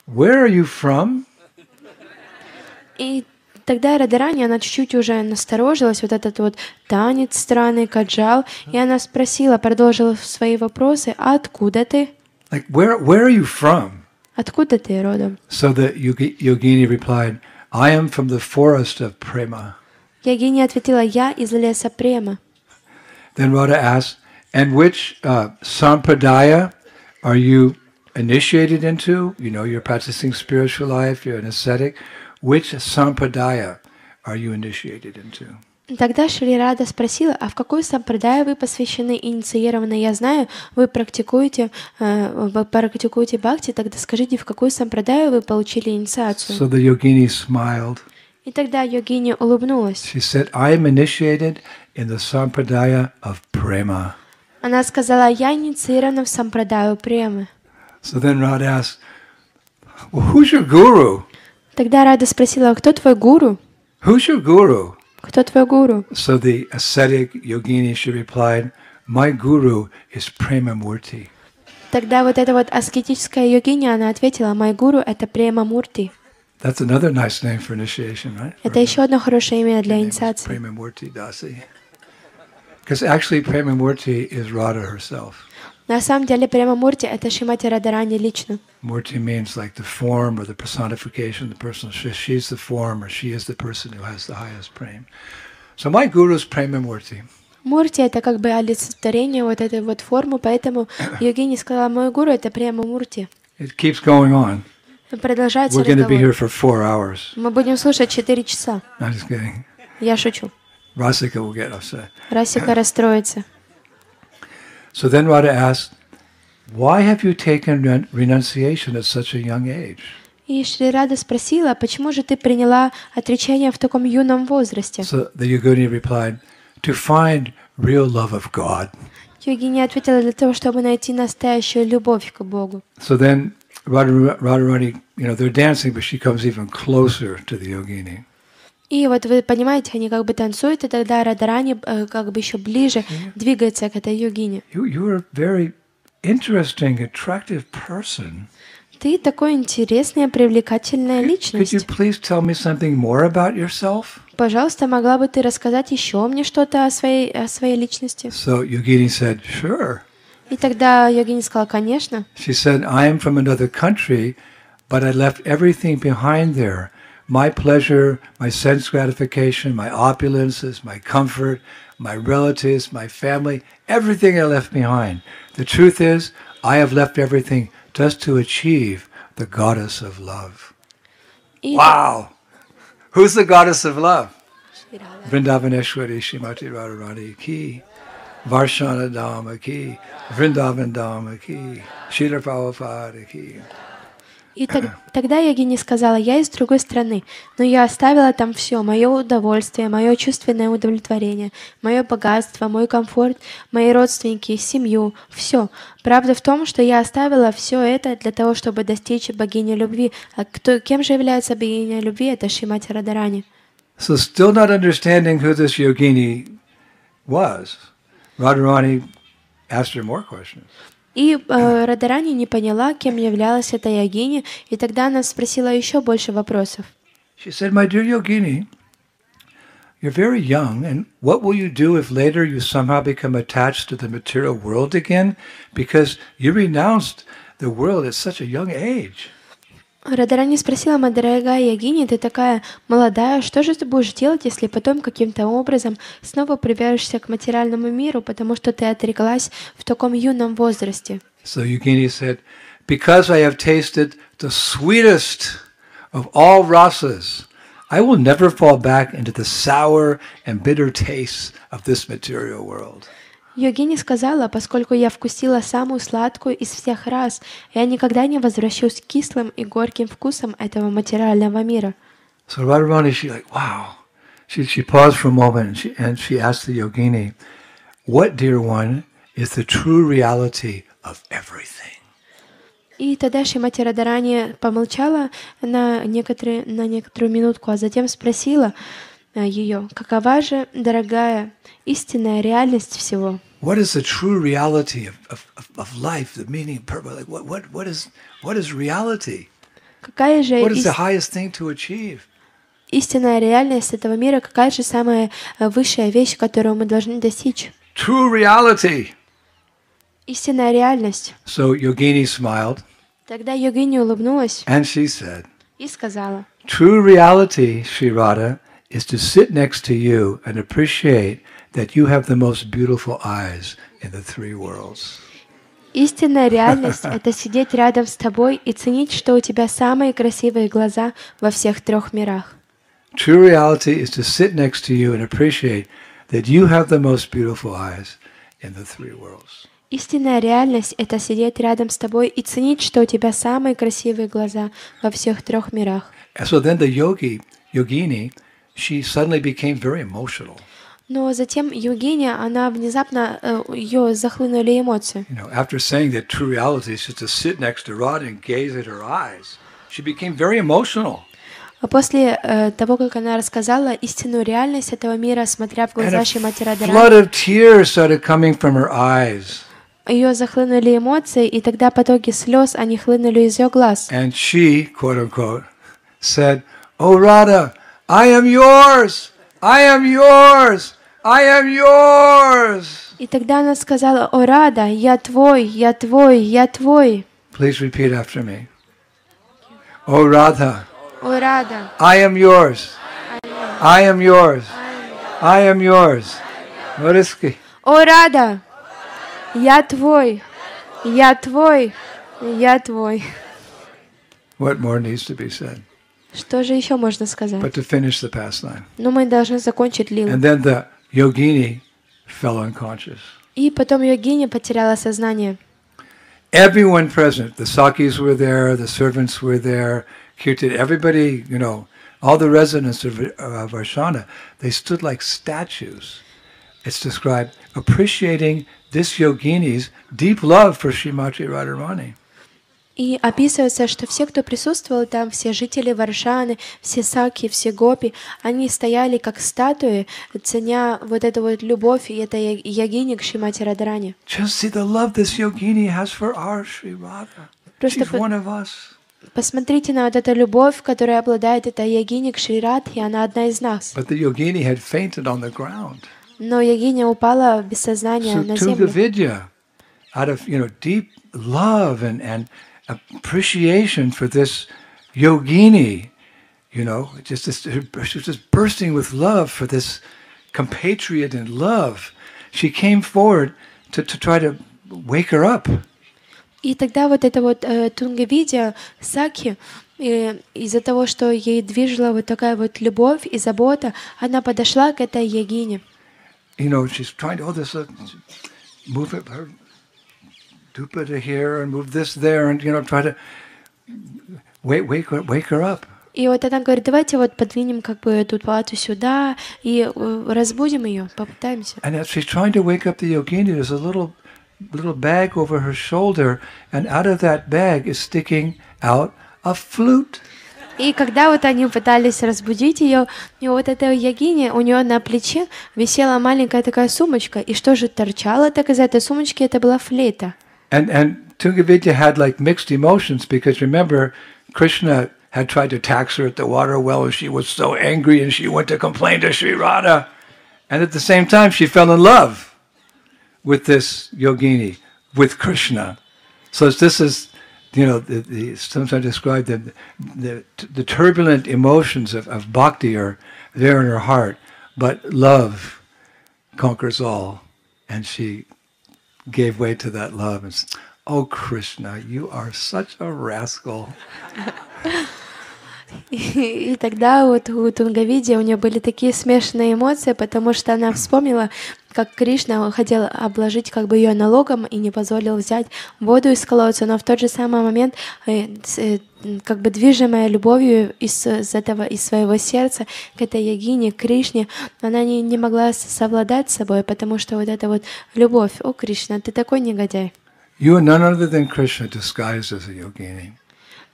where are you from? И тогда Радарани, она чуть-чуть уже насторожилась, вот этот вот танец странный, каджал, и она спросила, продолжила свои вопросы, а откуда ты? Like, where, where are you from? Откуда ты родом? So the yogi, yogini replied, I am from the forest of Prema. Ягиня ответила, я из леса Према. Then Radha asked, and which uh, sampradaya are you initiated into? You know, you're practicing spiritual life, you're an ascetic. Which sampradaya are you initiated into? Тогда Шри Рада спросила, а в какой сампрадае вы посвящены, инициированы? Я знаю, вы практикуете, э, вы практикуете бхакти, тогда скажите, в какой сампрадае вы получили инициацию? So the yogini smiled. И тогда йогини улыбнулась. She said, I am initiated in the sampradaya of prema. Она сказала, я инициирована в сампрадаю премы. So then Rod asked, Well, who's your guru? Тогда Рада спросила, кто твой гуру? Who's your guru? Кто твой гуру? So the ascetic yogini, she replied, My guru is Prema Murti. Тогда вот эта вот аскетическая йогиня, она ответила, мой гуру — это Према Мурти. That's another nice name for initiation, right? Это еще одно хорошее имя для инициации. Because actually, Prema Murti is Radha herself. На самом деле Према Мурти — это Шимати Радарани лично. Murti means like the form or the personification, the person. she- She's the form or she is the person who has the highest prema. So my guru is Prema Murti. Мурти — это как бы олицетворение вот этой вот формы, поэтому йогини сказала, мой гуру — это Према Мурти. It keeps going on. Продолжается We're going to be here for four hours. Мы будем слушать 4 часа. I'm just kidding. Я шучу. Rasika will get upset. Расика расстроится. So then Radha asked, Why have you taken ren- renunciation at such a young age? И Шри Рада спросила, почему же ты приняла отречение в таком юном возрасте? So the Yogini replied, To find real love of God. Йогини ответила для того, чтобы найти настоящую любовь к Богу. So then Radha, Radharani, you know, they're dancing, but she comes even closer to the Yogini. И вот вы понимаете, они как бы танцуют, и тогда Радарани э, как бы еще ближе двигается к этой йогине. You, you're a very interesting, attractive person. Ты такой интересная, привлекательная Could you личность. please tell me something more about yourself? Пожалуйста, могла бы ты рассказать еще мне что-то о своей, о своей личности? So Yogini said, Sure. И тогда йогини сказала, конечно. She said, I am from another country, but I left everything behind there. My pleasure, my sense gratification, my opulences, my comfort, my relatives, my family, everything I left behind. The truth is, I have left everything just to achieve the goddess of love. И Wow! Who's the goddess of love? Vrindavaneshwari Shrimati Radharani ki. Varshana Dhamma ki. Vrindavan Dhamma ki. Srila Prabhupada ki. И так- тогда Йогини сказала, я из другой страны, но я оставила там все, мое удовольствие, мое чувственное удовлетворение, мое богатство, мой комфорт, мои родственники, семью, все. Правда в том, что я оставила все это для того, чтобы достичь богини любви. А кто, кем же является богиня любви? Это Шимати Радарани. So still not understanding who this yogini was, Radharani asked her more questions. И э, Радарани не поняла, кем являлась эта йогиня, и тогда она спросила еще больше вопросов. She said, My dear yogini, you're very young, and what will you do if later you somehow become attached to the material world again? Because you renounced the world at such a young age. Радарани спросила, моя дорогая Ягини, ты такая молодая, что же ты будешь делать, если потом каким-то образом снова привяжешься к материальному миру, потому что ты отреклась в таком юном возрасте? So Yogini said, Because I have tasted the sweetest of all rasas, I will never fall back into the sour and bitter tastes of this material world. Йогини сказала, поскольку я вкусила самую сладкую из всех рас, я никогда не возвращусь к кислым и горьким вкусам этого материального мира. So Radharani, she like, wow. She, she paused for a moment and she, and she asked the yogini, What, dear one, is the true reality of everything? И тогда Шимати Радарани помолчала на, некоторые, на некоторую минутку, а затем спросила ее, какова же, дорогая, истинная реальность всего? What is the true reality of, of, of, of life, the meaning, purpose? Like what, what, what, is, what is reality? Какая же What is ис- the highest thing to achieve? истинная реальность этого мира? Какая же самая э, высшая вещь, которую мы должны достичь? True reality. Истинная реальность. So Yogini smiled Тогда Йогини улыбнулась and she said, и сказала, True reality, Sri Radha, is to sit next to you and appreciate that you have the most beautiful eyes in the three worlds. истинная реальность — это сидеть рядом с тобой и ценить, что у тебя самые красивые глаза во всех трех мирах. True reality is to sit next to you and appreciate that you have the most beautiful eyes in the three worlds. Истинная реальность — это сидеть рядом с тобой и ценить, что у тебя самые красивые глаза во всех трех мирах. And so then the yogi, yogini, she suddenly became very emotional. Но затем Евгения, она внезапно, э, ее захлынули эмоции. You know, after saying that true reality is just to sit next to Radha and gaze at her eyes, she became very emotional. А после э, того, как она рассказала истинную реальность этого мира, смотря в глаза her eyes. ее захлынули эмоции, и тогда потоки слез, они хлынули из ее глаз. And she, quote unquote, said, Oh Radha, I am yours! I am yours! I am yours! И тогда она сказала, «О, Рада, я твой, я твой, я твой». Please repeat after me. Oh Radha, О, Рада, I am yours. I am yours. I am yours. Mariski. О, Рада, я твой, я твой, я твой. What more needs to be said? Что же еще можно сказать? But to finish the pastime. Ну, мы должны закончить лилу. And then the yogini fell unconscious. И потом Йогиня потеряла сознание. Everyone present, the Sakis were there, the servants were there, Kirtan, everybody, you know, all the residents of, of Varshana, they stood like statues. It's described appreciating this yogini's deep love for Srimati Radharani. И описывается, что все, кто присутствовал там, все жители Варшаны, все саки, все гопи, они стояли как статуи, ценя вот эту вот любовь и это ягини к Sri Radha. Просто по- посмотрите на вот эту любовь, которая обладает эта ягини к Шри Радхе, она одна из нас. But the yogini had fainted on the ground. Но ягиня упала без сознания So на землю. Out of you know deep love and, and appreciation for this yogini, you know, just this, she was just bursting with love for this compatriot and love. She came forward to, to try to wake her up. И тогда вот это вот э, Тунгавидия, Саки, э, из-за того, что ей движила вот такая вот любовь и забота, она подошла к этой ягине. You know, she's trying to oh this uh, move it her dupa here and move this there and you know try to wake wake wake her up. И вот она говорит, давайте вот подвинем как бы эту палату сюда и э, разбудим ее, попытаемся. And as she's trying to wake up the yogini, there's a little little bag over her shoulder, and out of that bag is sticking out a flute. И когда вот они пытались разбудить ее, и вот эта ягиня, у нее на плече висела маленькая такая сумочка, и что же торчало так из этой сумочки, это была флейта. And and Tungavidya had like mixed emotions because remember, Krishna had tried to tax her at the water well, and she was so angry, and she went to complain to Sri Radha. And at the same time, she fell in love with this yogini, with Krishna. So this is, you know, the, the, sometimes described the, the, the turbulent emotions of, of bhakti are there in her heart, but love conquers all. And she gave way to that love and said, Oh, Krishna, you are such a rascal. И, и тогда вот у Тунгавиди у нее были такие смешанные эмоции, потому что она вспомнила, как Кришна хотел обложить как бы ее налогом и не позволил взять воду из колодца, но в тот же самый момент, э, э, как бы движимая любовью из, из этого из своего сердца к этой ягине, к Кришне, она не, не могла совладать с собой, потому что вот эта вот любовь, о Кришна, ты такой негодяй. You are none other than Krishna disguised as a yogini.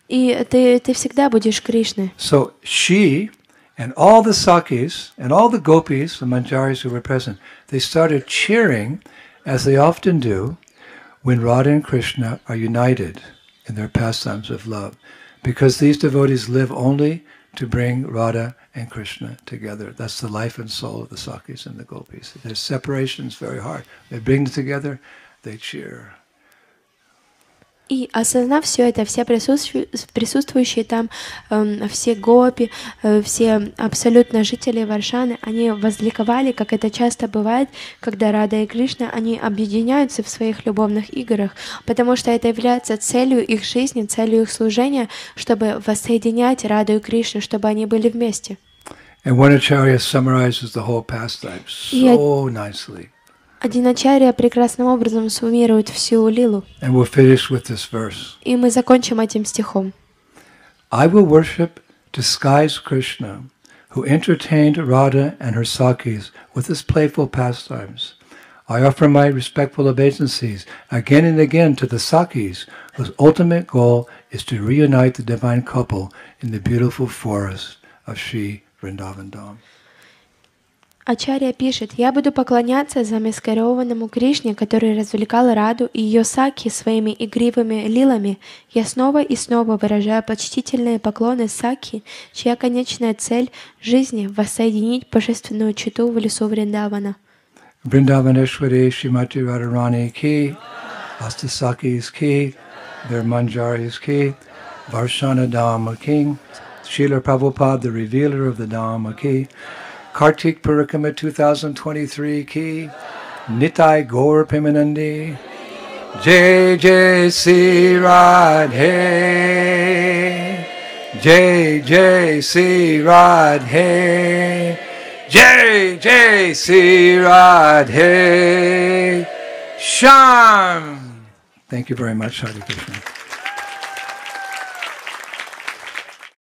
И ты, ты всегда будешь Кришной. So she and all the Sakis and all the gopis, the manjaris who were present, they started cheering, as they often do, when Radha and Krishna are united in their pastimes of love, because these devotees live only to bring Radha and Krishna together. That's the life and soul of the Sakis and the gopis. Their separation is very hard. They bring them together, they cheer. И осознав все это, все присутствующие, там, эм, все гопи, э, все абсолютно жители Варшаны, они возликовали, как это часто бывает, когда Рада и Кришна, они объединяются в своих любовных играх, потому что это является целью их жизни, целью их служения, чтобы воссоединять Раду и Кришну, чтобы они были вместе. And one Acharya summarizes the whole pastime so nicely. Одиначария прекрасным образом суммирует всю лилу. And we'll finish with this verse. И мы закончим этим стихом. I will worship disguised Krishna who entertained Radha and her Sakis with his playful pastimes. I offer my respectful obeisances again and again to the Sakis, whose ultimate goal is to reunite the divine couple in the beautiful forest of Sri Vrindavan Dham. Ачарья пишет, «Я буду поклоняться замаскированному Кришне, который развлекал Раду и ее саки своими игривыми лилами. Я снова и снова выражаю почтительные поклоны саки, чья конечная цель жизни — воссоединить божественную читу в лесу Вриндавана». Vrindavaneshwari Shrimati Radharani ki, Astasakis ki, their Manjaris ki, Varshana Dhamma ki, Srila Prabhupada, the revealer of the Dhamma ki, Kartik Purikama 2023 ki, Nitai Gaur Pimanandi, Jai Jai Sri Radhe, Jai Jai Sri Radhe, Jai Radhe, Sham. Thank you very much, Hare Krishna.